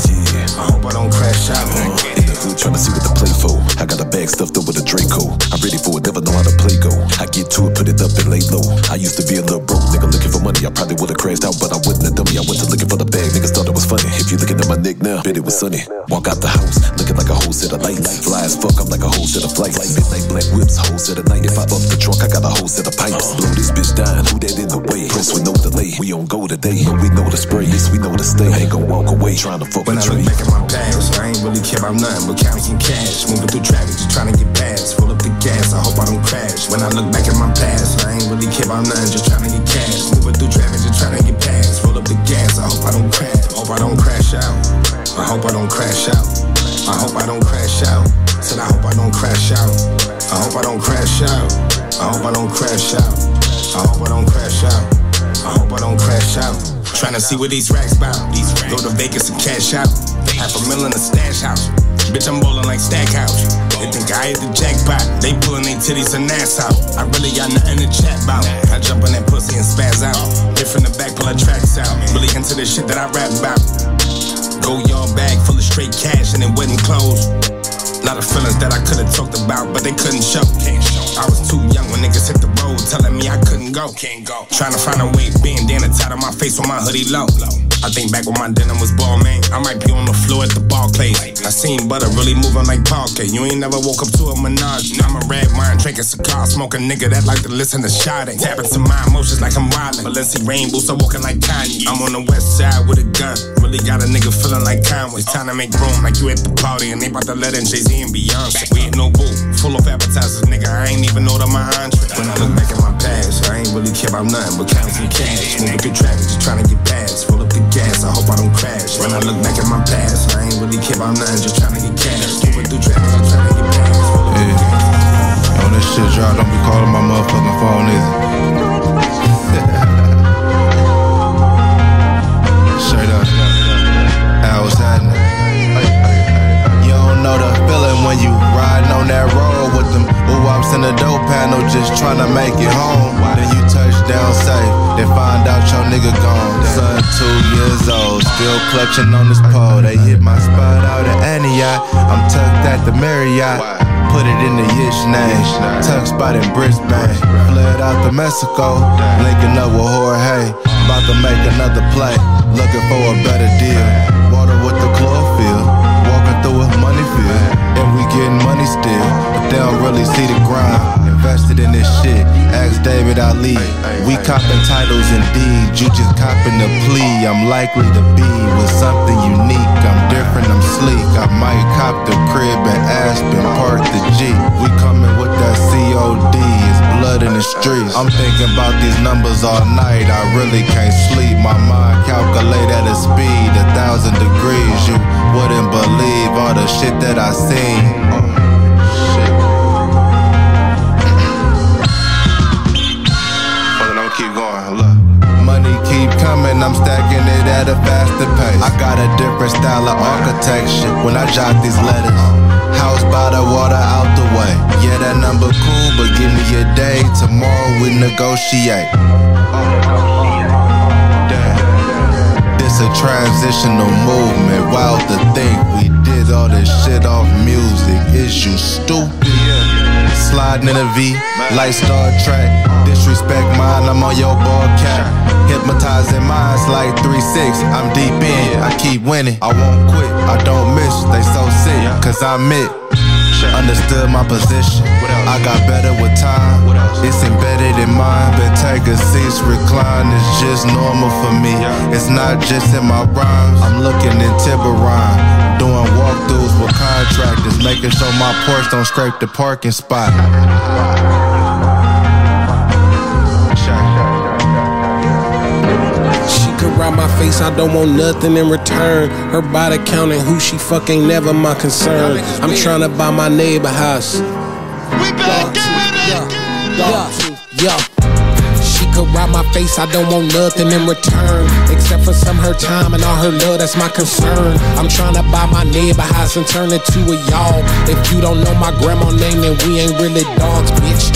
Speaker 11: I hope I don't crash out.
Speaker 12: In the hood, tryna see what the play for. I got a bag stuffed up with a Draco. I'm ready for it, never know how to play go. I get to it, put it up and lay low. I used to be a little broke nigga looking for money. I probably would've crashed out, but I wouldn't have done me. I went to looking for the bag. Niggas thought it was funny. If you looking at my nick now, bet it was sunny. Walk out the house, looking like a whole set of lights. Fly as fuck, I'm like a whole set of flights. Midnight black whips, whole set of night. If I bump the trunk, I got a whole set of pipes. Blow this bitch down, who that in the way? Press with no delay. We on go today, but we know the spray. Yes, we know the stay. Ain't gon' walk away trying to fuck
Speaker 11: When I
Speaker 12: with
Speaker 11: look back at my past, I ain't really care about nothing but counting cash. Moving through traffic, just trying to get past. Full up the gas, I hope I don't crash. When I look back at my past, I ain't really care about nothing, just trying to get cash. Moving through traffic, just trying to get past. Full up the gas, I hope I don't crash. Hope I don't crash out. I hope I don't crash out. I hope I don't crash out. Said I hope I don't crash out. I hope I don't crash out. I hope I don't crash out. I hope I don't crash out. I hope I don't crash out. Tryna see what these racks bout. Go to Vegas and cash out. Half a million in a stash house. Bitch, I'm ballin' like Stackhouse. They think I hit the jackpot. They pullin' their titties and ass out. I really got nothing to chat about. I jump on that pussy and spaz out. From the back, pull tracks out. Really into the shit that I rap about. Go yard bag full of straight cash and it wasn't closed. Lot of feelings that I could've talked about, but they couldn't show. I was too young when niggas hit the road, telling me I couldn't go. Can't go. Trying to find a way, bandana tied on my face with my hoodie low. I think back when my denim was ball, man. I might be on the floor at the ball Barclays. I seen butter really moving like parquet. You ain't never woke up to a menage. I'm a red wine, drinking cigar, smoking nigga that like to listen to Sade. Tapping to my emotions like I'm wildin'. Balenci rainbow, so walking like Kanye. I'm on the west side with a gun. Really got a nigga feeling like Conway. Time to make room like you at the party and they about to let in Jay Z and Beyonce. We ain't no boo, full of appetizers, nigga. I ain't even know order my entree. When I look ain't really care about nothing but counting cash. Moving through traffic, just trying to get past. Full up the gas, I hope I don't crash. When I look back at my past, I ain't really care about nothing, just trying to get cash. Moving through traffic, just trying to get past. Full up the gas.
Speaker 9: When this shit drop, don't be calling my motherfucking phone either. Straight up. How happening? You don't know the feeling when you riding on that road oops in the door panel, just tryna make it home. Then you touch down safe, then find out your nigga gone. Son, two years old, still clutching on this pole. They hit my spot out at Antioch. I'm tucked at the Marriott. Put it in the Yish name. Tuck spot in Brisbane. Fled out to Mexico. Linking up with Jorge. About to make another play. Looking for a better deal. Water with the chlorophyll. Walking through a money field. And we getting money still. But they don't really see the grind. Invested in this shit. Ask David Ali. We copping titles and deeds. You just copping the plea. I'm likely to be with something unique. I'm different, I'm sleek. I might cop the crib at Aspen, park the G. We coming with that COD. It's blood in the streets. I'm thinking about these numbers all night. I really can't sleep. My mind calculate at a speed, a thousand degrees. You wouldn't believe all the shit that I seen. Shit. Fuck it, I'ma keep going. Look. Money keep coming, I'm stacking it at a faster pace. I got a different style of architecture when I jot these letters. House by the water out. Yeah, that number cool, but give me a day. Tomorrow we negotiate. This a transitional movement. Wild to think we did all this shit off music. Is you stupid? Sliding in a V, like Star Trek. Disrespect mine, I'm on your ball cap. Hypnotizing minds like 3-6. I'm deep in, I keep winning. I won't quit, I don't miss. They so sick, cause I'm it. A understood my position. I got better with time. It's embedded in mine. Been taking seats, recline. It's just normal for me. It's not just in my rhymes. I'm looking in Tiburon. Doing walkthroughs with contractors. Making sure my Porsche don't scrape the parking spot.
Speaker 13: My face, I don't want nothing in return. Her body counting who she fuck ain't never my concern. I'm trying to buy my neighbor house. We back yeah, yeah. She could ride my face, I don't want nothing in return. Except for some her time and all her love, that's my concern. I'm trying to buy my neighbor house and turn it to a y'all. If you don't know my grandma name, then we ain't really dogs, bitch.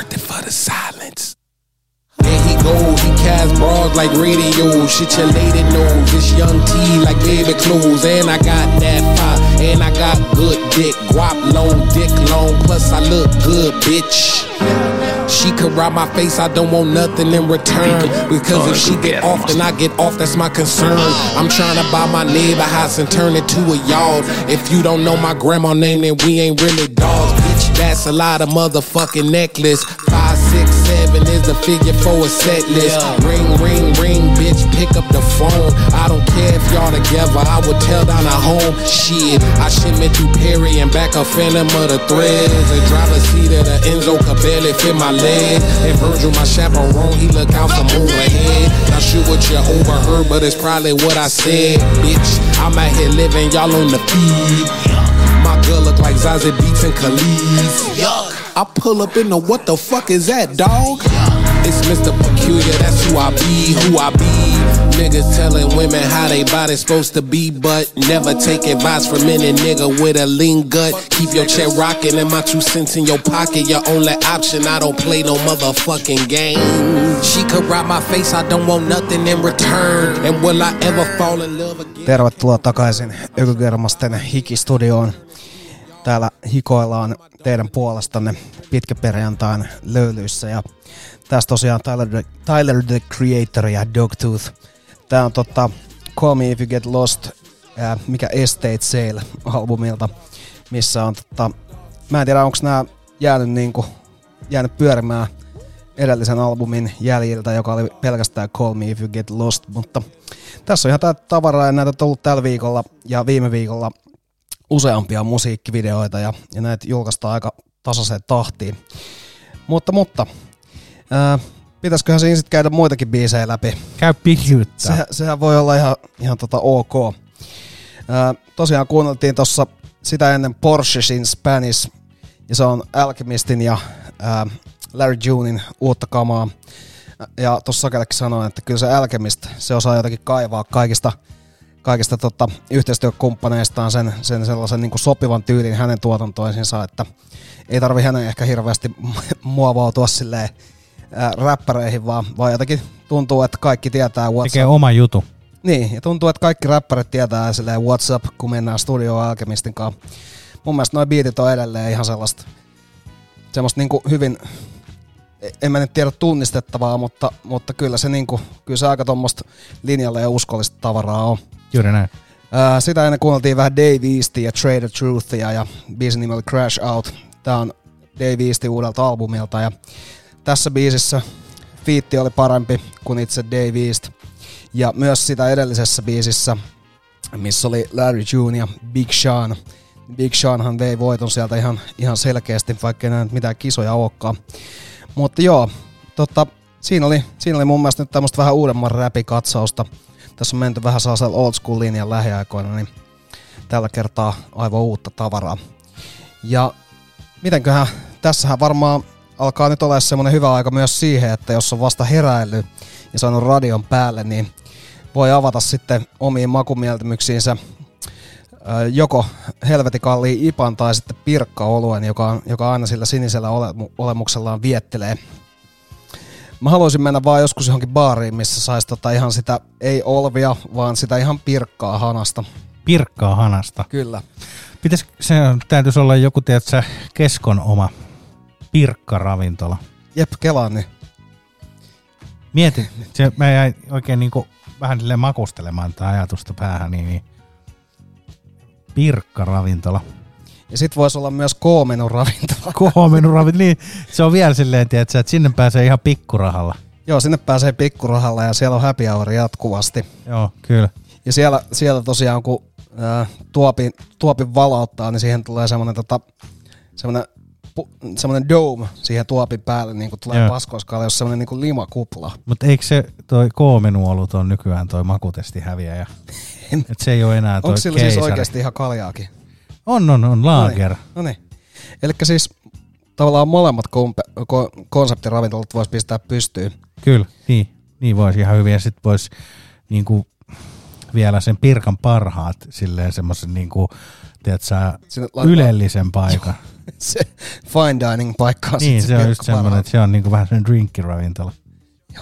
Speaker 13: like radio. Shit your lady knows. This young T like baby clothes. And I got that fire. And I got good dick. Guap long, dick long. Plus I look good, bitch. She could rob my face, I don't want nothing in return. Because if she get off, then I get off, that's my concern. I'm trying to buy my neighbor house and turn it to a yard. If you don't know my grandma name, then we ain't really dogs, bitch. That's a lot of motherfucking necklace. Seven is the figure for a set list. Ring, ring, ring, bitch, pick up the phone. I don't care if y'all together, I would tell down a home. Shit, I shipment through Perry and back a phantom of the threads. A driver's seat of the Enzo could barely fit my leg. And Virgil, my chaperone, he look out from overhead. Not sure what you overheard, but it's probably what I said. Bitch, I'm out here living, y'all on the feed. My girl look like Zazie Beats and Khalees. I pull up in the what the fuck is that, dog? It's Mr. Peculiar, that's who I be, who I be. Niggas telling women how they body supposed to be, but never take advice from any nigga with a lean gut. Keep your chair rocking and my two cents in your pocket. Your only option, I don't play no motherfucking game. She could ride my face, I don't want nothing in return. And will I ever fall in love again?
Speaker 1: Tervetuloa takaisin Ökykermasten hikistudioon. Täällä hikoillaan teidän puolestanne pitkäperjantain löylyissä ja tässä tosiaan Tyler the, Tyler the Creator ja Dogtooth. Tää on totta Call Me If You Get Lost, ää, mikä Estate Sale albumilta, missä on totta, mä en tiedä onko nämä jäänyt niinku, jäänyt pyörimään edellisen albumin jäljiltä, joka oli pelkästään Call Me If You Get Lost, mutta tässä on ihan tää tavaraa ja näitä on tullut tällä viikolla ja viime viikolla useampia musiikkivideoita ja, ja näitä julkaistaan aika tasaiseen tahtiin. Mutta, mutta, ää, pitäisiköhän siinä sitten käydä muitakin biisejä läpi?
Speaker 2: Käy pitkyyttä.
Speaker 1: Se, sehän voi olla ihan, ihan tota ok. Ää, tosiaan kuunneltiin tuossa sitä ennen Porsches in Spanish, ja se on Alchemistin ja ää, Larry Junein uutta kamaa. Ja tuossa Sakelekin sanoin, että kyllä se Alchemist, se osaa jotenkin kaivaa kaikista, kaikista tota, yhteistyökumppaneistaan sen, sen sellaisen niin kuin sopivan tyylin hänen tuotantoisinsa, että ei tarvi hänen ehkä hirveästi muovautua silleen ää, räppäreihin, vaan, vaan jotenkin tuntuu, että kaikki tietää what's
Speaker 2: Tekee oma jutu.
Speaker 1: Niin, ja tuntuu, että kaikki räppärit tietää silleen what's up, kun mennään studio Alchemistin kanssa. Mun mielestä noi biitit on edelleen ihan sellaista, semmoista niinku hyvin, en mä nyt tiedä tunnistettavaa, mutta, mutta kyllä se, niinku, kyllä se aika tuommoista linjalle ja uskollista tavaraa on.
Speaker 2: Juuri näin.
Speaker 1: Ää, sitä ennen kuunneltiin vähän Dave Eastia ja Trader Truthia ja biisin nimi oli Crash Out. Tää on Dave Eastin uudelta albumilta ja tässä biisissä fiitti oli parempi kuin itse Dave East. Ja myös sitä edellisessä biisissä, missä oli Larry June ja Big Sean. Big Seanhan vei voiton sieltä ihan, ihan selkeästi, vaikka ei näin mitään kisoja olekaan. Mutta joo, tota, siinä, oli, siinä oli mun mielestä nyt tämmöistä vähän uudemman räpikatsausta. Tässä on menty vähän sellaisella old school linjan lähiaikoina, niin tällä kertaa aivan uutta tavaraa. Ja mitenköhän, tässähän varmaan alkaa nyt olla semmoinen hyvä aika myös siihen, että jos on vasta heräillyt ja saanut radion päälle, niin voi avata sitten omiin makumieltymyksiinsä joko helvetikalliin ipan tai sitten pirkkaoluen, joka, on- joka aina sillä sinisellä olemu- olemuksellaan viettelee. Mä haluaisin mennä vaan joskus johonkin baariin, missä saisi tota ihan sitä, ei olvia, vaan sitä ihan pirkkaa hanasta.
Speaker 2: Pirkkaa hanasta.
Speaker 1: Kyllä.
Speaker 2: Pitäis, se täytyisi olla joku, tiedätkö, keskon oma pirkkaravintola.
Speaker 1: Jep, kelaan niin.
Speaker 2: Mieti, se, mä jäin oikein niinku vähän makustelemaan tätä ajatusta päähän, niin, niin pirkkaravintola.
Speaker 1: Ja sit voisi olla myös K-menun ravintola.
Speaker 2: Kohomenu niin se on vielä silleen, tiedätkö, että sinne pääsee ihan pikkurahalla.
Speaker 1: Joo, sinne pääsee pikkurahalla ja siellä on happy hour jatkuvasti.
Speaker 2: Joo, kyllä.
Speaker 1: Ja siellä, siellä tosiaan, kun ää, tuopin, tuopin valauttaa, niin siihen tulee semmoinen tota, semmoinen semmoinen dome siihen tuopin päälle, niin kuin tulee
Speaker 2: Joo.
Speaker 1: paskoiskaalle, jos semmoinen niin limakupla.
Speaker 2: Mutta eikö se toi K-menuolut on nykyään toi makutesti häviäjä? Et se ei ole enää toi
Speaker 1: Onko sillä
Speaker 2: keisari.
Speaker 1: siis oikeasti ihan kaljaakin?
Speaker 2: On, on, on, laager.
Speaker 1: No niin. Eli siis tavallaan molemmat kompe- ko- konseptiravintolat voisi pistää pystyyn.
Speaker 2: Kyllä, niin, niin voisi ihan hyvin. Ja sitten voisi niinku, vielä sen pirkan parhaat silleen semmoisen niinku, tiedätkö, ylellisen paikan.
Speaker 1: se fine dining paikka on
Speaker 2: niin, se on just semmoinen, että se on niinku vähän sen drinkkiravintola.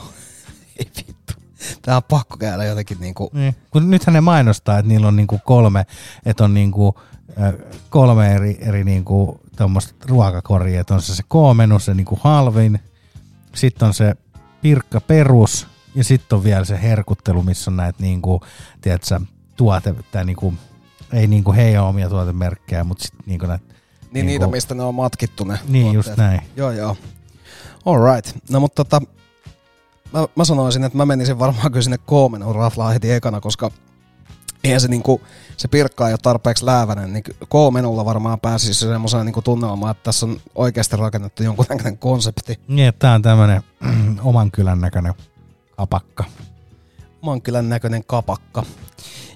Speaker 1: Tää on pakko käydä jotenkin niinku...
Speaker 2: Niin. Kun nythän ne mainostaa, että niillä on niinku kolme, että on niinku, äh, kolme eri, eri niinku, tuommoista ruokakoria. Että on se, se K-menu, se niinku halvin, sitten on se pirkka perus ja sitten on vielä se herkuttelu, missä on näitä niinku, tiedätkö, tuote, tai niinku, ei niinku heidän omia tuotemerkkejä, mutta sitten niinku näitä
Speaker 1: Niin niitä, mistä ne on matkittu ne
Speaker 2: Niin, just
Speaker 1: tuotteet.
Speaker 2: näin.
Speaker 1: Joo, joo. All right. No mutta tota, mä, mä sanoisin, että mä menisin varmaan kyllä sinne Koomenun raflaan heti ekana, koska eihän se niinku, se pirkka ei ole tarpeeksi läävänen, niin K-menulla varmaan pääsisi semmoiseen niinku tunnelmaan, että tässä on oikeasti rakennettu jonkunnäköinen konsepti.
Speaker 2: Niin, tää on tämmönen oman kylän näköinen kapakka.
Speaker 1: Mankylän näköinen kapakka.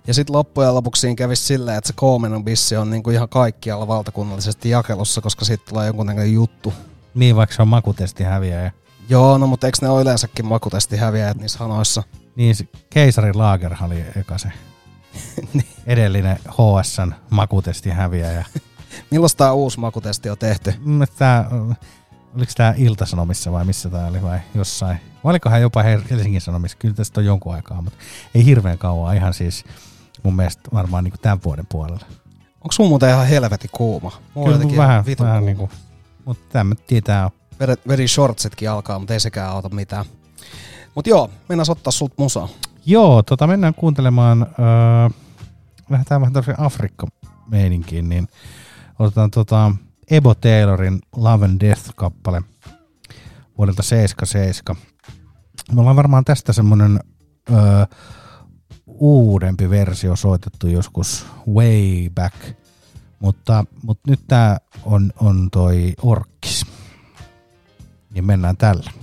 Speaker 1: Ja sitten loppujen lopuksi siinä kävisi silleen, että se K-menun bissi on niinku ihan kaikkialla valtakunnallisesti jakelussa, koska siitä tulee jonkunnäköinen juttu.
Speaker 2: Niin, vaikka se on makutesti häviäjä.
Speaker 1: Joo, no mutta eikö ne ole yleensäkin makutesti häviäjät niissä hanoissa?
Speaker 2: Niin, se keisarin laager oli eka se.
Speaker 1: Niin.
Speaker 2: Edellinen HSN makutesti häviäjä.
Speaker 1: Milloin tämä uusi makutesti on tehty?
Speaker 2: Mm, Tää, oliko tämä Iltasanomissa vai missä tämä oli vai jossain? Vai olikohan jopa Helsingin Sanomissa? Kyllä tästä on jonkun aikaa, mutta ei hirveän kauan. Ihan siis mun mielestä varmaan niinku tämän vuoden puolella.
Speaker 1: Onko sun muuten ihan helvetin kuuma? Mulla
Speaker 2: Kyllä vähän, vähän
Speaker 1: kuuma.
Speaker 2: niinku, mutta tämä tietää on.
Speaker 1: Veri, shortsitkin alkaa, mutta ei sekään auta mitään. Mut joo, mennään ottaa sut musaa.
Speaker 2: Joo, tota mennään kuuntelemaan, öö, lähdetään vähän tämmöiseen Afrikka-meininkiin, niin otetaan tota Ebo Taylorin Love and Death-kappale vuodelta 77. Me ollaan varmaan tästä semmonen öö, uudempi versio soitettu joskus way back, mutta, mutta nyt tää on, on toi Orkis. Niin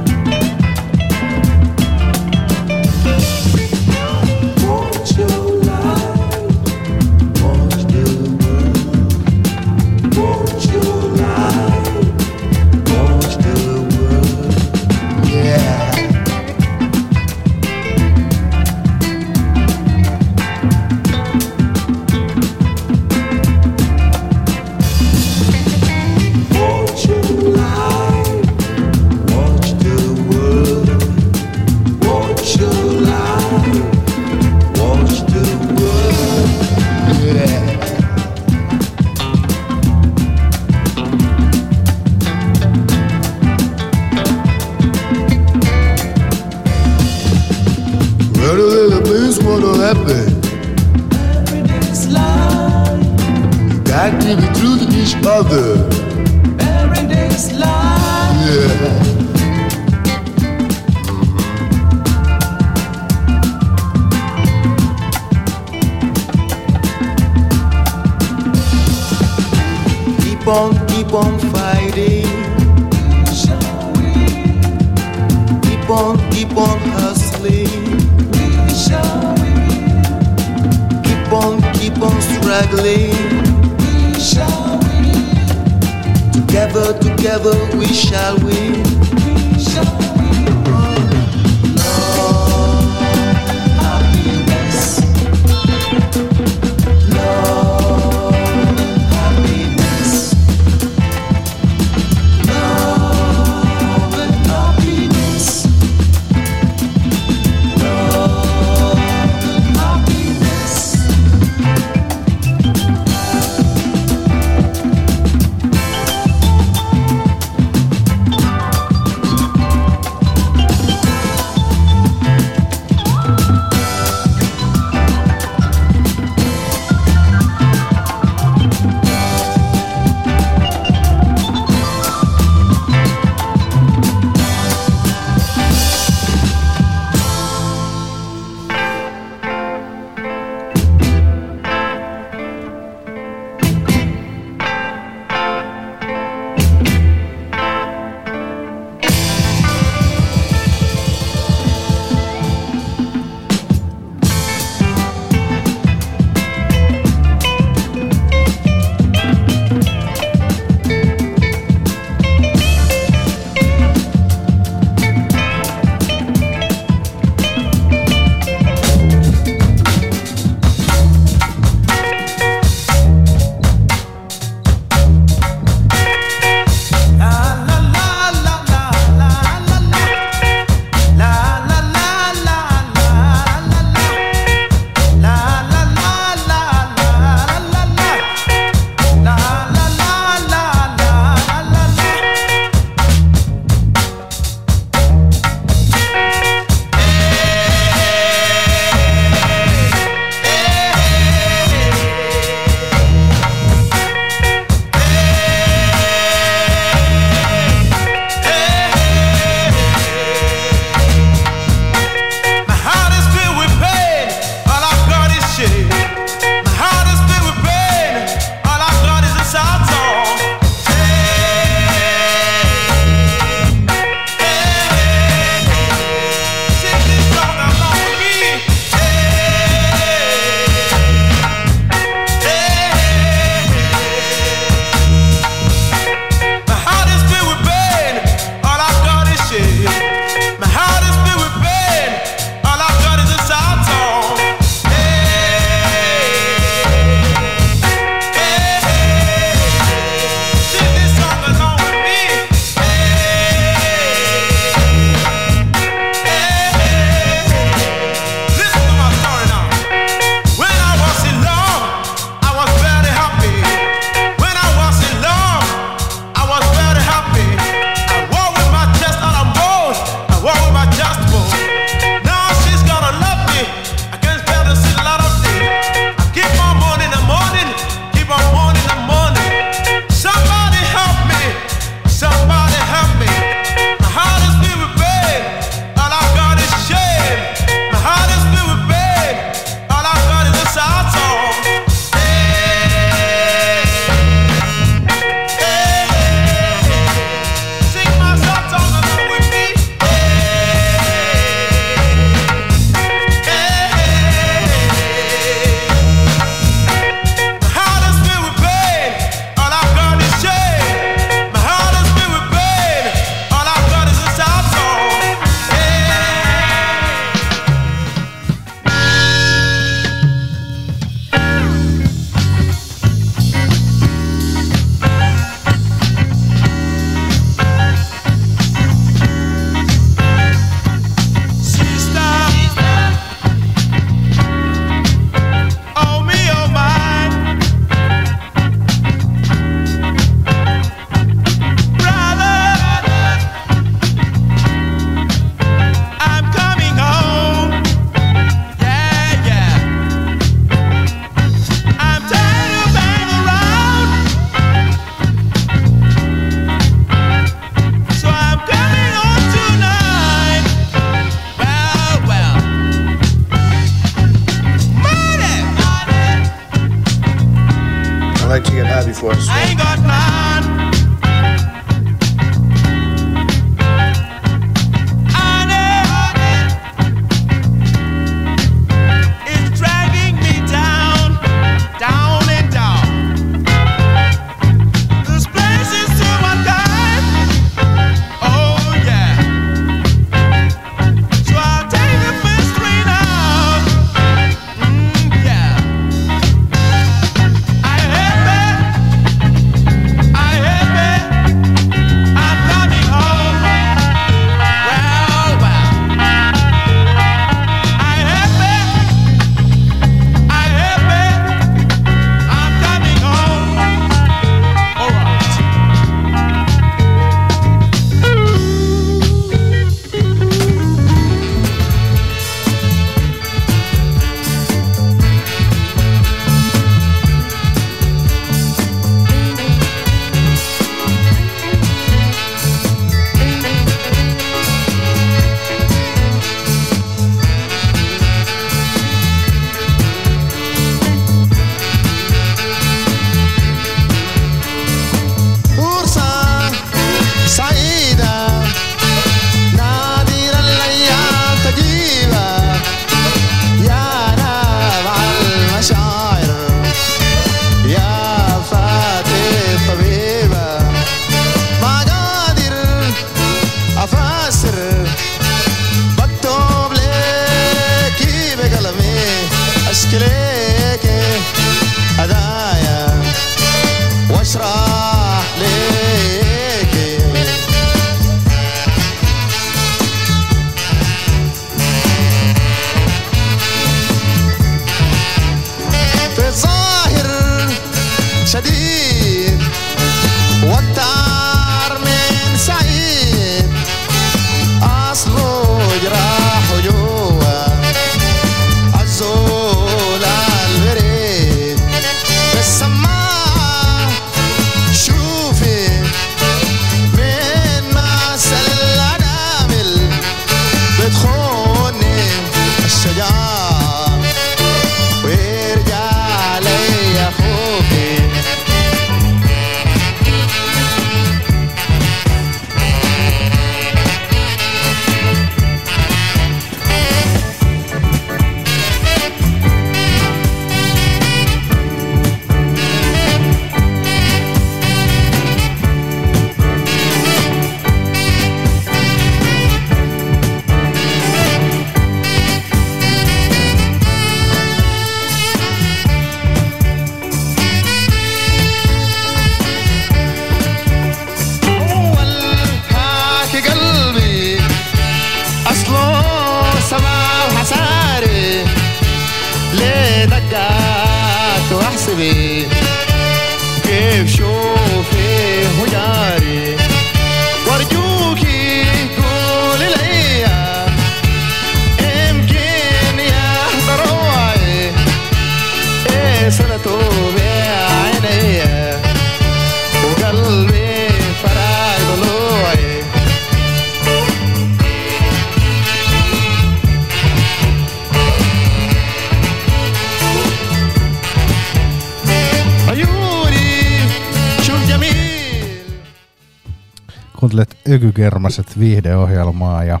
Speaker 2: Kuuntelet Ökykermaset viihdeohjelmaa ja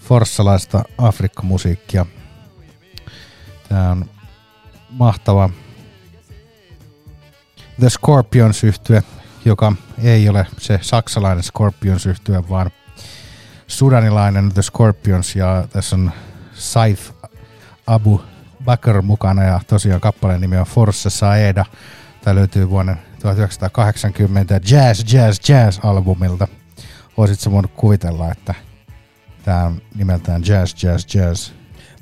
Speaker 2: forssalaista Afrikka-musiikkia. Tää on mahtava The Scorpions yhtye, joka ei ole se saksalainen Scorpions yhtye, vaan sudanilainen The Scorpions ja tässä on Saif Abu Bakr mukana ja tosiaan kappaleen nimi on Force Saeda. Tämä löytyy vuonna 1980 Jazz Jazz Jazz albumilta. Voisitko voinut kuvitella, että tämä on nimeltään Jazz Jazz Jazz?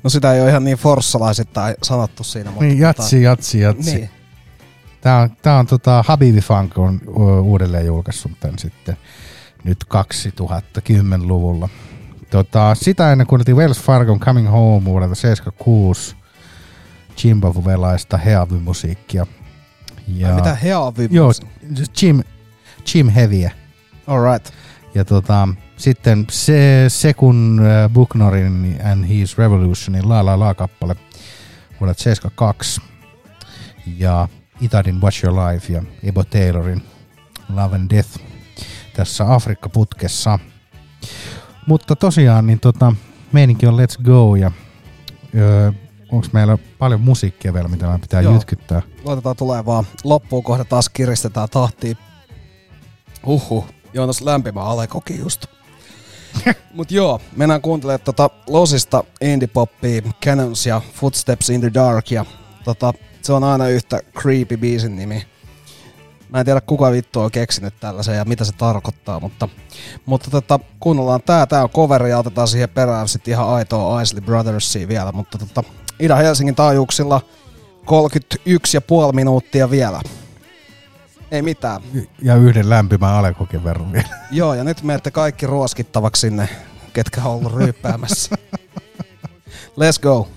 Speaker 1: No sitä ei ole ihan niin forssalaisittain sanottu siinä. Mutta
Speaker 2: Niin, jatsi, jatsi, jatsi.
Speaker 1: Niin.
Speaker 2: Tää on, tää on tota, Habibi Funk on uudelleen julkaissut tämän sitten nyt 2010-luvulla. Tota, sitä ennen kuunneltiin Wells Fargon Coming Home vuodelta 76 Zimbabwelaista heavy-musiikkia.
Speaker 1: Ai mitä heavy
Speaker 2: Joo, Jim, Jim Heavyä.
Speaker 1: Alright.
Speaker 2: Ja tota, sitten se Sekun äh, Buchnorin and His Revolutionin La La La kappale vuodelta 72. Ja Itadin Watch Your Life ja Ebo Taylorin Love and Death tässä Afrikka-putkessa. Mutta tosiaan, niin tota, meininki on Let's Go ja öö, onko meillä paljon musiikkia vielä, mitä meidän pitää
Speaker 6: Joo.
Speaker 2: Jytkyttää?
Speaker 6: Laitetaan tulee vaan loppuun kohta taas kiristetään tahtia. Huhhuh, Joonas lämpimä alekoki just. Mut joo, mennään kuuntelemaan tota Losista indie poppia, Cannons ja Footsteps in the Dark ja tota, se on aina yhtä creepy biisin nimi. Mä en tiedä kuka vittu on keksinyt tällaisen ja mitä se tarkoittaa, mutta, mutta tota, kuunnellaan tää, tää on coveri ja otetaan siihen perään sitten ihan aitoa Isley Brothersia vielä, mutta tota, Ida-Helsingin taajuuksilla 31,5 minuuttia vielä. Ei mitään.
Speaker 2: Ja yhden lämpimän alekokin verran vielä.
Speaker 6: Joo, ja nyt menette kaikki ruoskittavaksi sinne, ketkä on ollut ryyppäämässä. Let's go.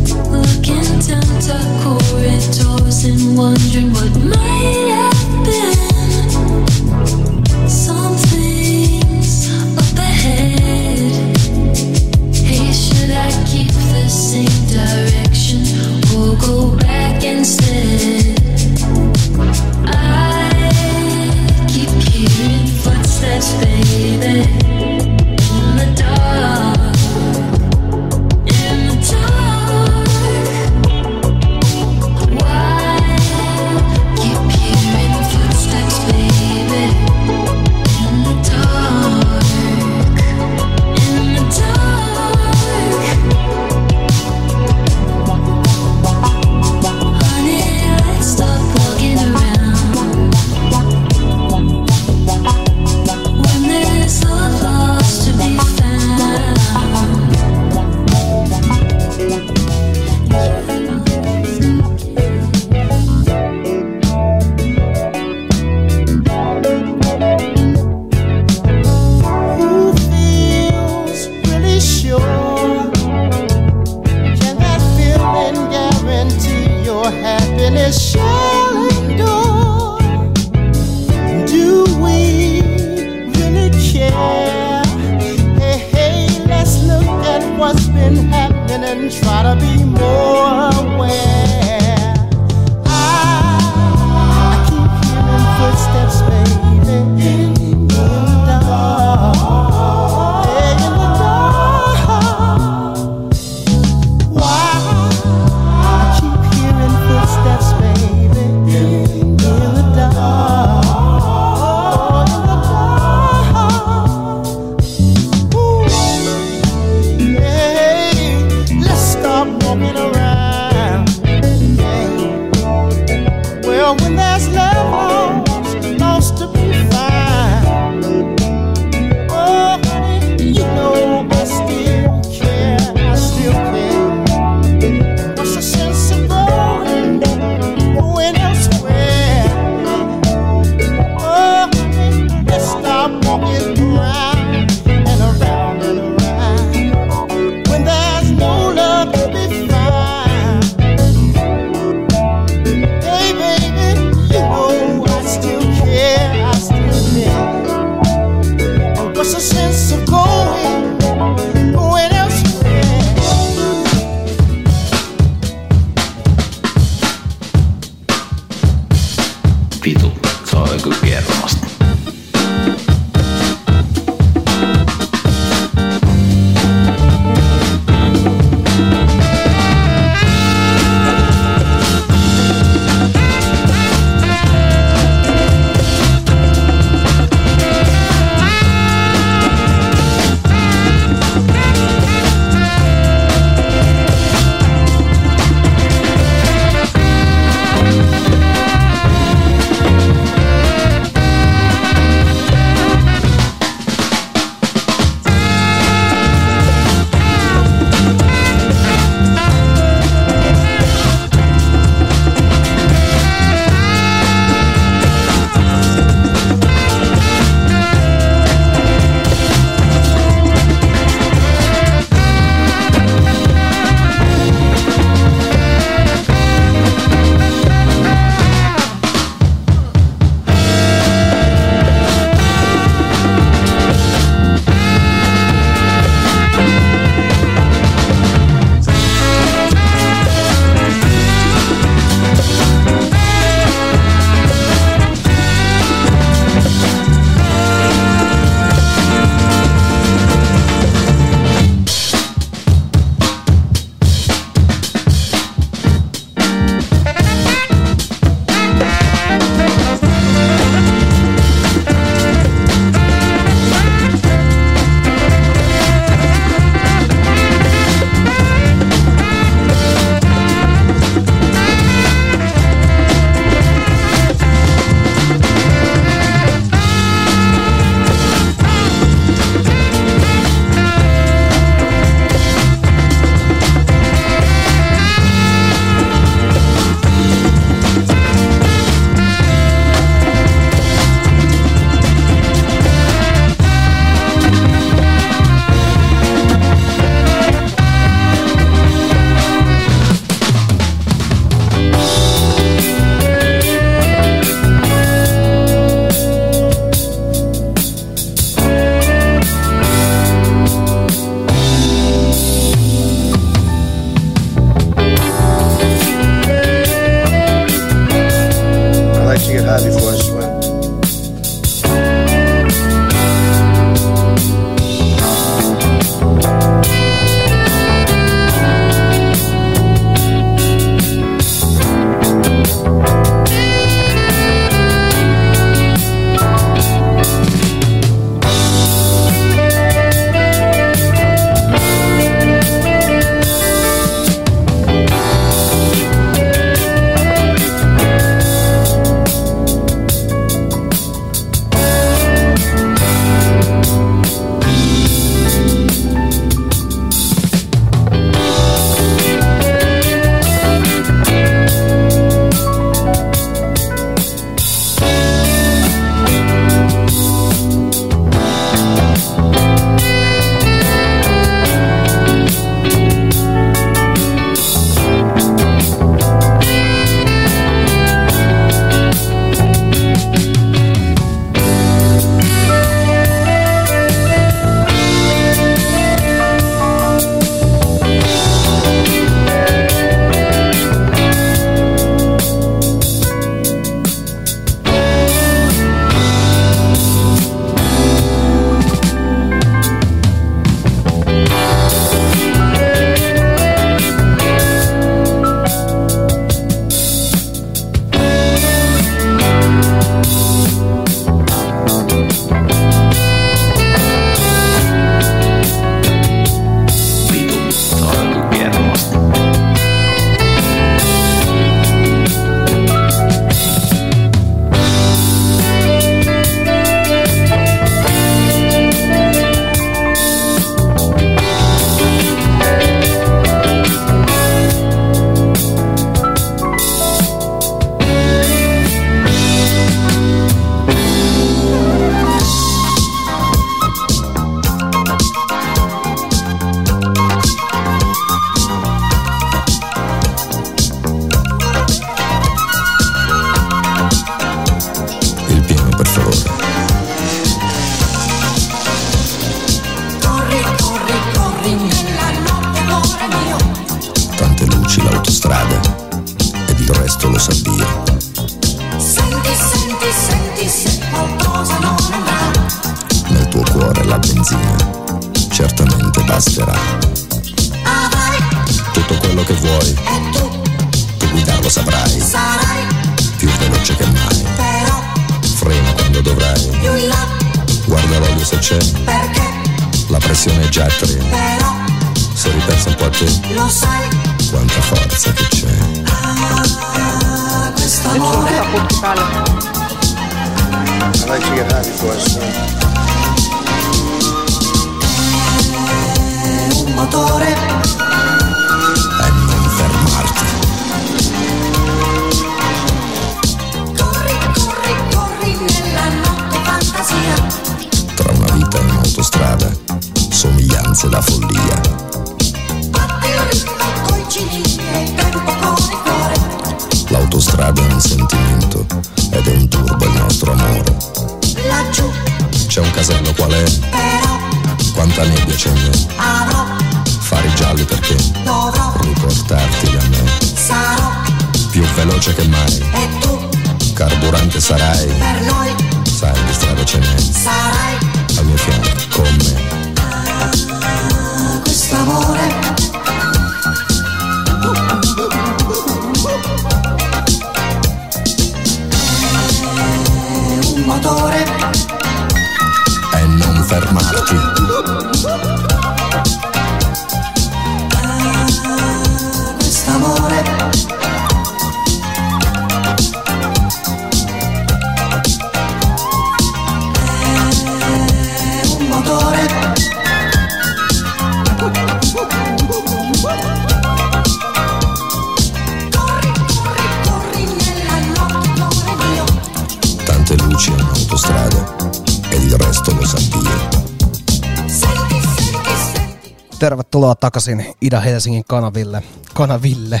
Speaker 1: Takaisin Ida-Helsingin kanaville. Kanaville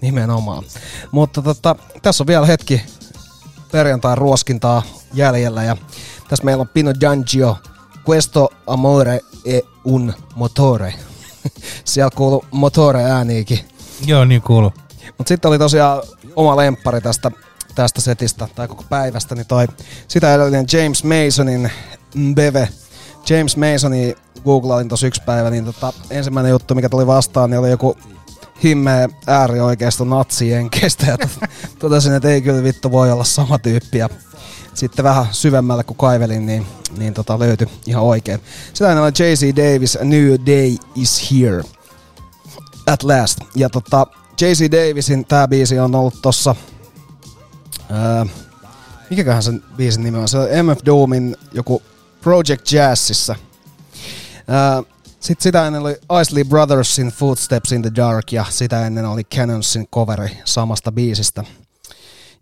Speaker 1: nimenomaan. Mutta tota, tässä on vielä hetki perjantain ruoskintaa jäljellä ja tässä meillä on Pino Giangio, Questo amore e un motore. Siellä kuuluu motore ääniikin.
Speaker 2: Joo, niin kuuluu.
Speaker 1: Mutta sitten oli tosiaan oma lemppari tästä, tästä setistä tai koko päivästä, niin toi sitä edellinen James Masonin Beve. James Masoni googlailin tossa yksi päivä, niin tota, ensimmäinen juttu, mikä tuli vastaan, niin oli joku himmeä äärioikeisto natsijenkeistä ja tot- totesin, että ei kyllä vittu voi olla sama tyyppi. Ja sitten vähän syvemmälle kun kaivelin, niin, niin tota, löytyi ihan oikein. Sitä oli J.C. Davis, A New Day is Here. At Last. Ja tota, J.C. Davisin tää biisi on ollut tossa... Ää, mikäköhän sen biisin nimi on? Se on MF Doomin joku Project Jazzissa. Ää, sitten sitä ennen oli Isley Brothersin Footsteps in the Dark ja sitä ennen oli Cannonsin coveri samasta biisistä.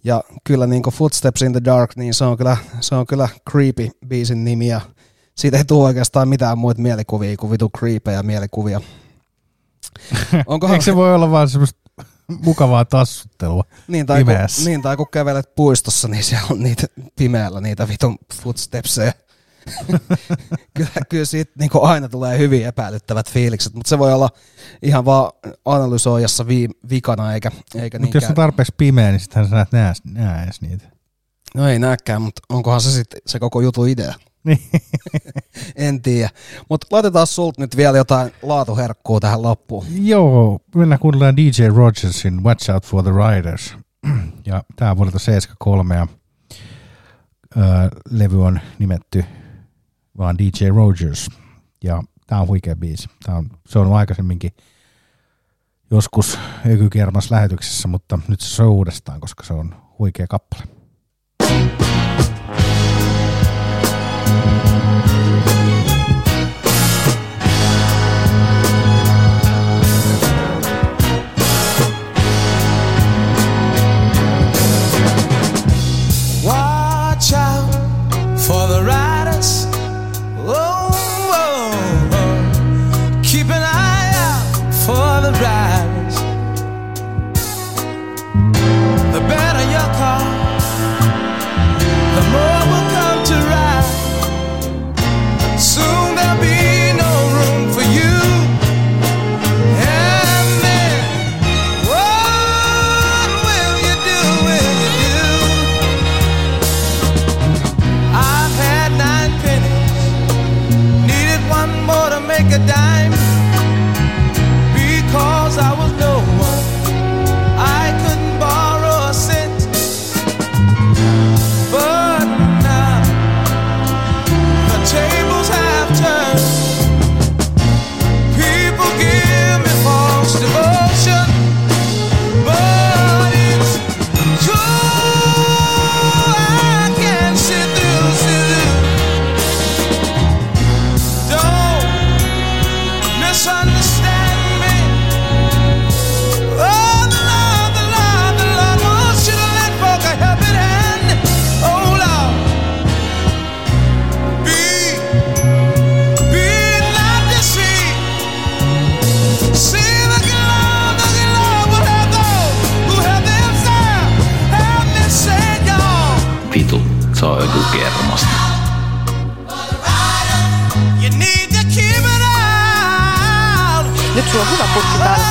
Speaker 1: Ja kyllä niin Footsteps in the Dark, niin se on kyllä, se on kyllä creepy biisin nimi ja siitä ei tule oikeastaan mitään muita mielikuvia kuin vitu creepejä mielikuvia. Onkohan-
Speaker 2: Eikö se voi olla vaan semmoista mukavaa tassuttelua
Speaker 1: Niin tai, kun, niin tai kun kävelet puistossa, niin siellä on niitä pimeällä niitä vitun footstepsejä. kyllä, kyllä siitä niin aina tulee hyvin epäilyttävät fiilikset, mutta se voi olla ihan vaan analysoijassa vi, vikana, eikä, eikä
Speaker 2: Mutta jos on tarpeeksi pimeä, niin sittenhän sä näet nää, nää edes niitä.
Speaker 1: No ei näkään, mutta onkohan se sitten se koko jutu idea?
Speaker 2: Niin.
Speaker 1: en tiedä. Mutta laitetaan sulta nyt vielä jotain laatuherkkuu tähän loppuun.
Speaker 2: Joo, mennään kuunnellaan DJ Rogersin Watch Out for the Riders. Ja tää on vuodelta 73 ja levy on nimetty vaan DJ Rogers. Ja tää on huikea biisi. Tää on, se on aikaisemminkin joskus Ökykermas lähetyksessä, mutta nyt se on uudestaan, koska se on huikea kappale.
Speaker 4: Watch
Speaker 14: Nyt sulla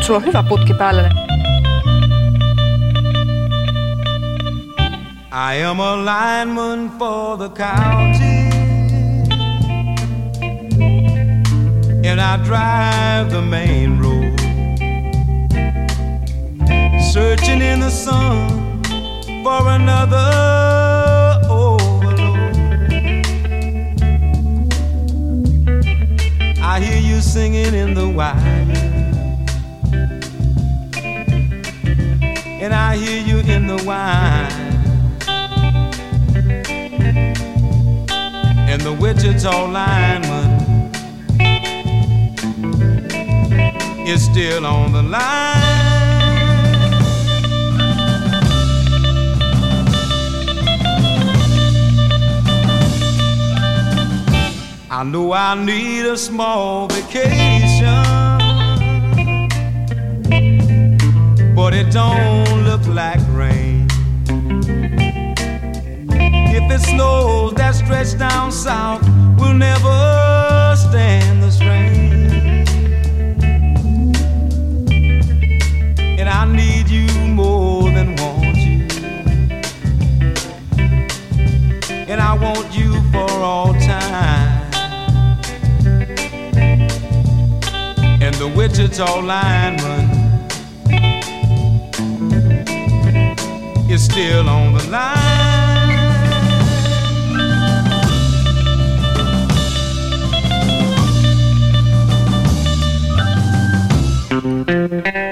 Speaker 14: Nyt sulla on hyvä putki päällä.
Speaker 15: I am a lineman for the county. And I drive the main road. Searching in the sun for another overload. I hear you singing in the wire. And I hear you in the wine. and the Wichita lineman is still on the line. I know I need a small vacation, it don't look like rain. If it snows that stretch down south, we'll never stand the strain. And I need you more than want you. And I want you for all time. And the Wichita lineman is still on the line. Since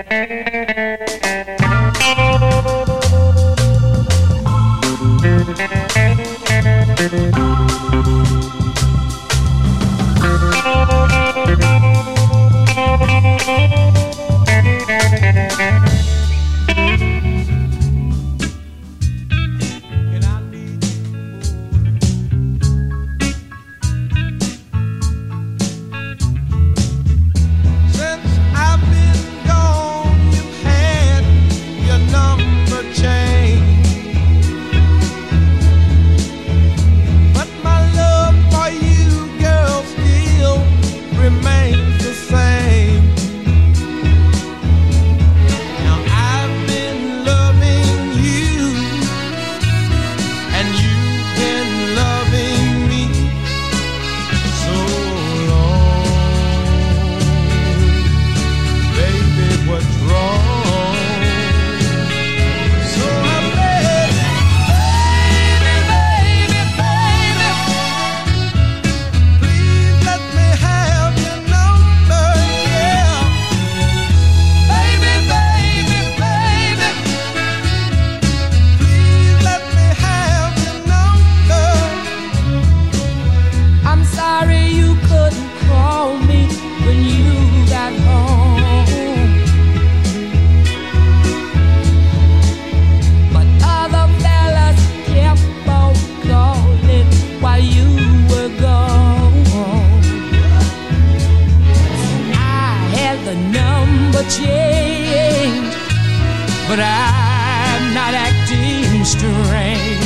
Speaker 15: but
Speaker 16: I'm not acting strange.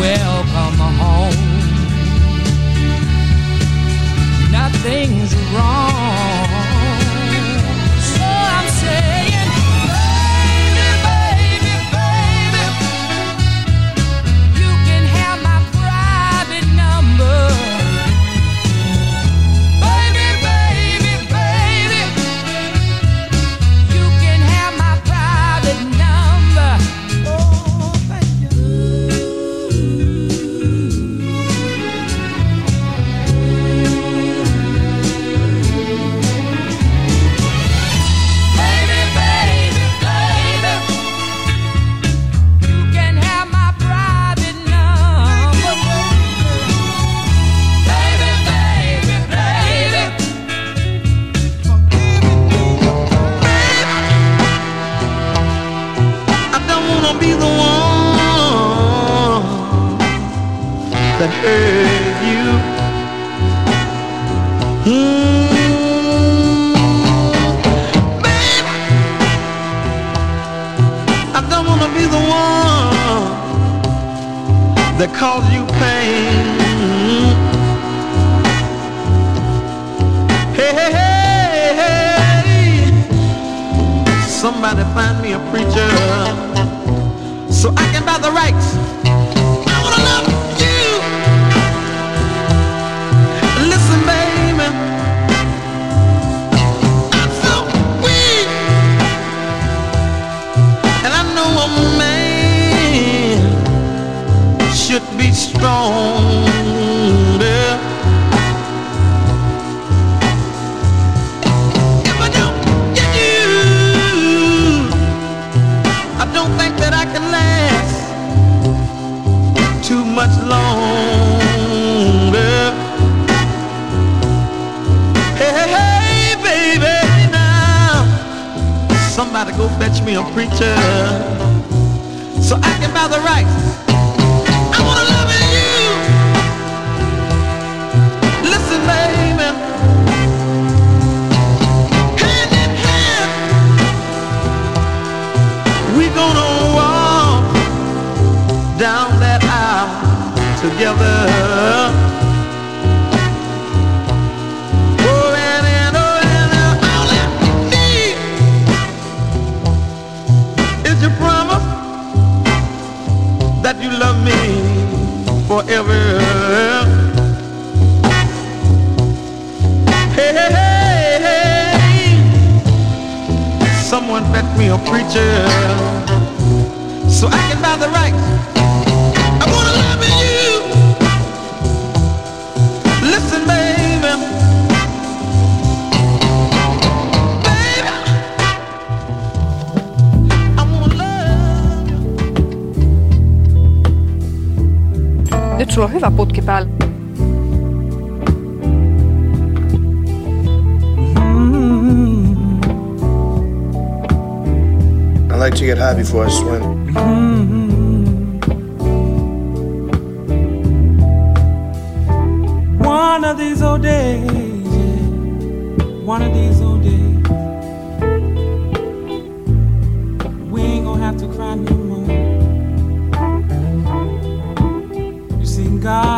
Speaker 16: Welcome home nothing's wrong.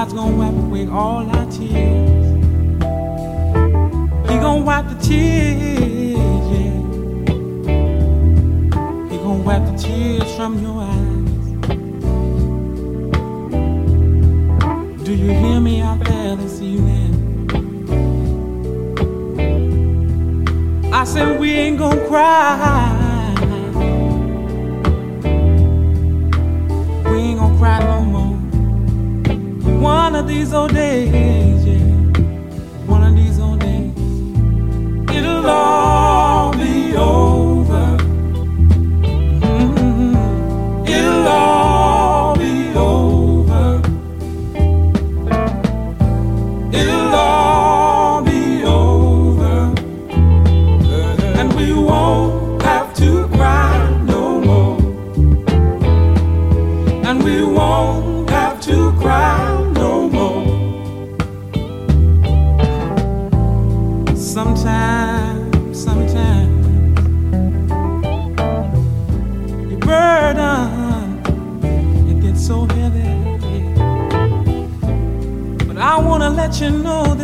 Speaker 15: God's gonna wipe away all our tears. He gonna wipe the tears, yeah. He gonna wipe the tears from your eyes. Do you hear me out there this evening? I said we ain't gonna cry. of these old days, yeah, one of these old days, it'll all be over.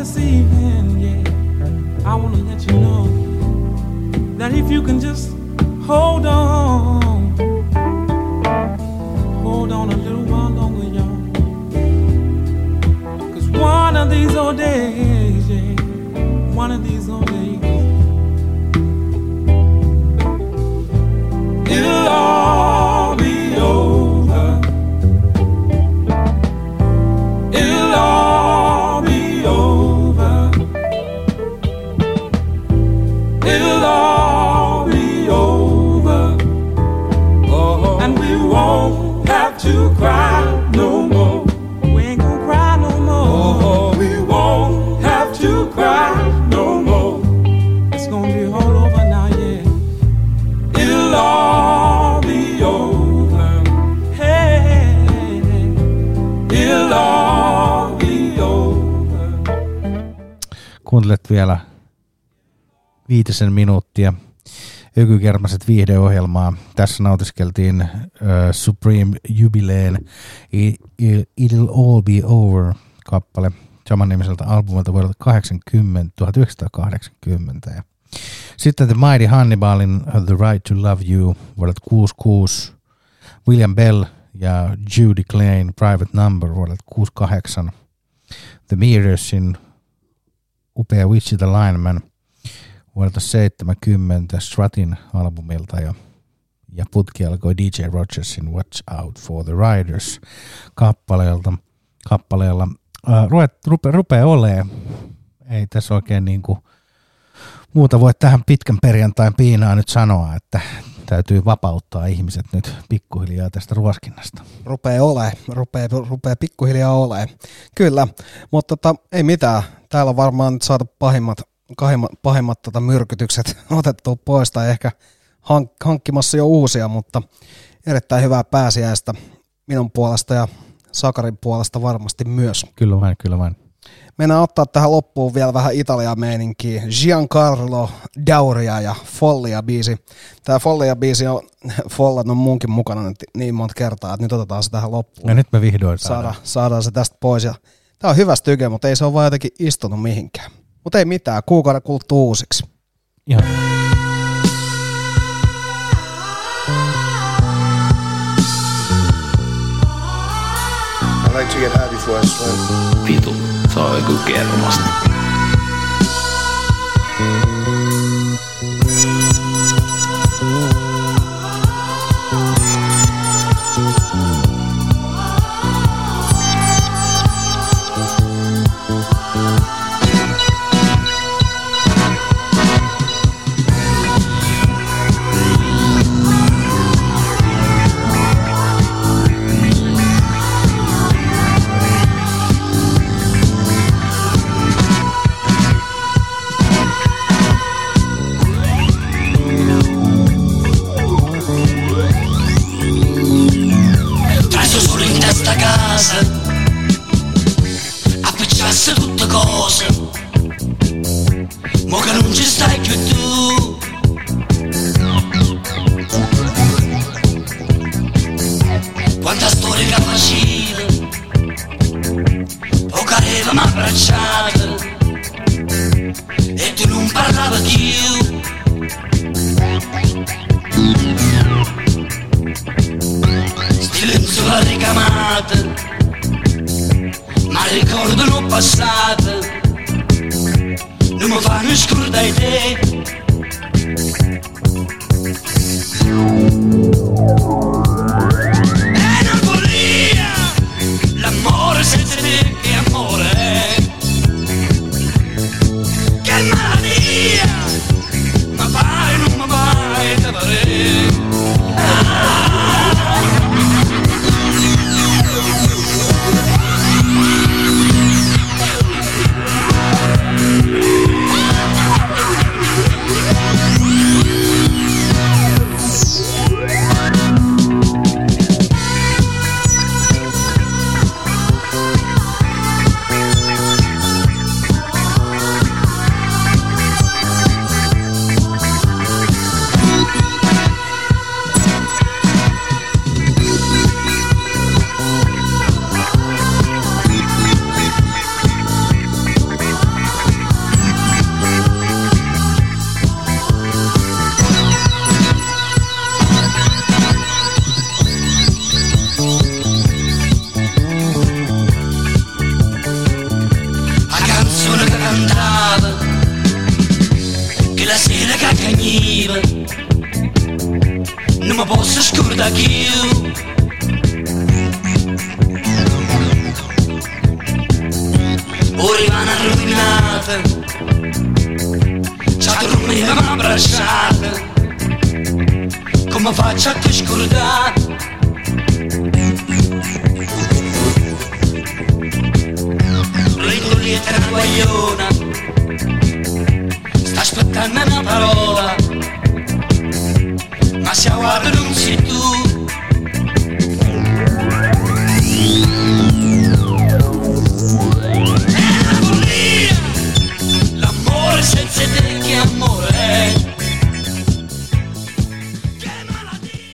Speaker 15: this evening, yeah, I want to let you know that if you can just hold on, hold on a little while longer, y'all. Cause one of these old days, yeah, one of these old days.
Speaker 2: Vielä viitisen minuuttia Ökykermaset viihdeohjelmaa. Tässä nautiskeltiin uh, Supreme Jubileen I, I, It'll All Be Over kappale saman nimiseltä albumilta vuodelta 80, 1980. Ja sitten The Mighty Hannibalin The Right to Love You vuodelta 66, William Bell ja Judy Klein Private Number vuodelta 68, The Mirrorsin upea Wichita Lineman vuodelta 70 Strutin albumilta ja, ja putki alkoi DJ Rogersin Watch Out for the Riders kappaleelta, kappaleella. Äh, rupe, rupe, olemaan, ei tässä oikein niin kuin muuta voi tähän pitkän perjantain piinaa nyt sanoa, että täytyy vapauttaa ihmiset nyt pikkuhiljaa tästä ruoskinnasta.
Speaker 1: Rupee ole, rupee, rupee pikkuhiljaa ole. Kyllä, mutta tota, ei mitään. Täällä on varmaan nyt saatu pahimmat, pahimmat, pahimmat tota myrkytykset otettua pois tai ehkä hank, hankkimassa jo uusia, mutta erittäin hyvää pääsiäistä minun puolesta ja Sakarin puolesta varmasti myös.
Speaker 2: Kyllä vain, kyllä vain.
Speaker 1: Mennään ottaa tähän loppuun vielä vähän Italia meininkiä. Giancarlo Dauria ja Follia biisi. Tämä Follia biisi on, Follat on munkin mukana nyt niin monta kertaa, että nyt otetaan se tähän loppuun.
Speaker 2: Ja nyt me vihdoin saadaan.
Speaker 1: saadaan, saadaan se tästä pois. Ja tämä on hyvä styke, mutta ei se ole vaan jotenkin istunut mihinkään. Mutta ei mitään, kuukauden kuluttua uusiksi.
Speaker 2: Ihan.
Speaker 5: Like to get high before I swim.
Speaker 3: Vitu, se on joku kermasta.
Speaker 17: Preso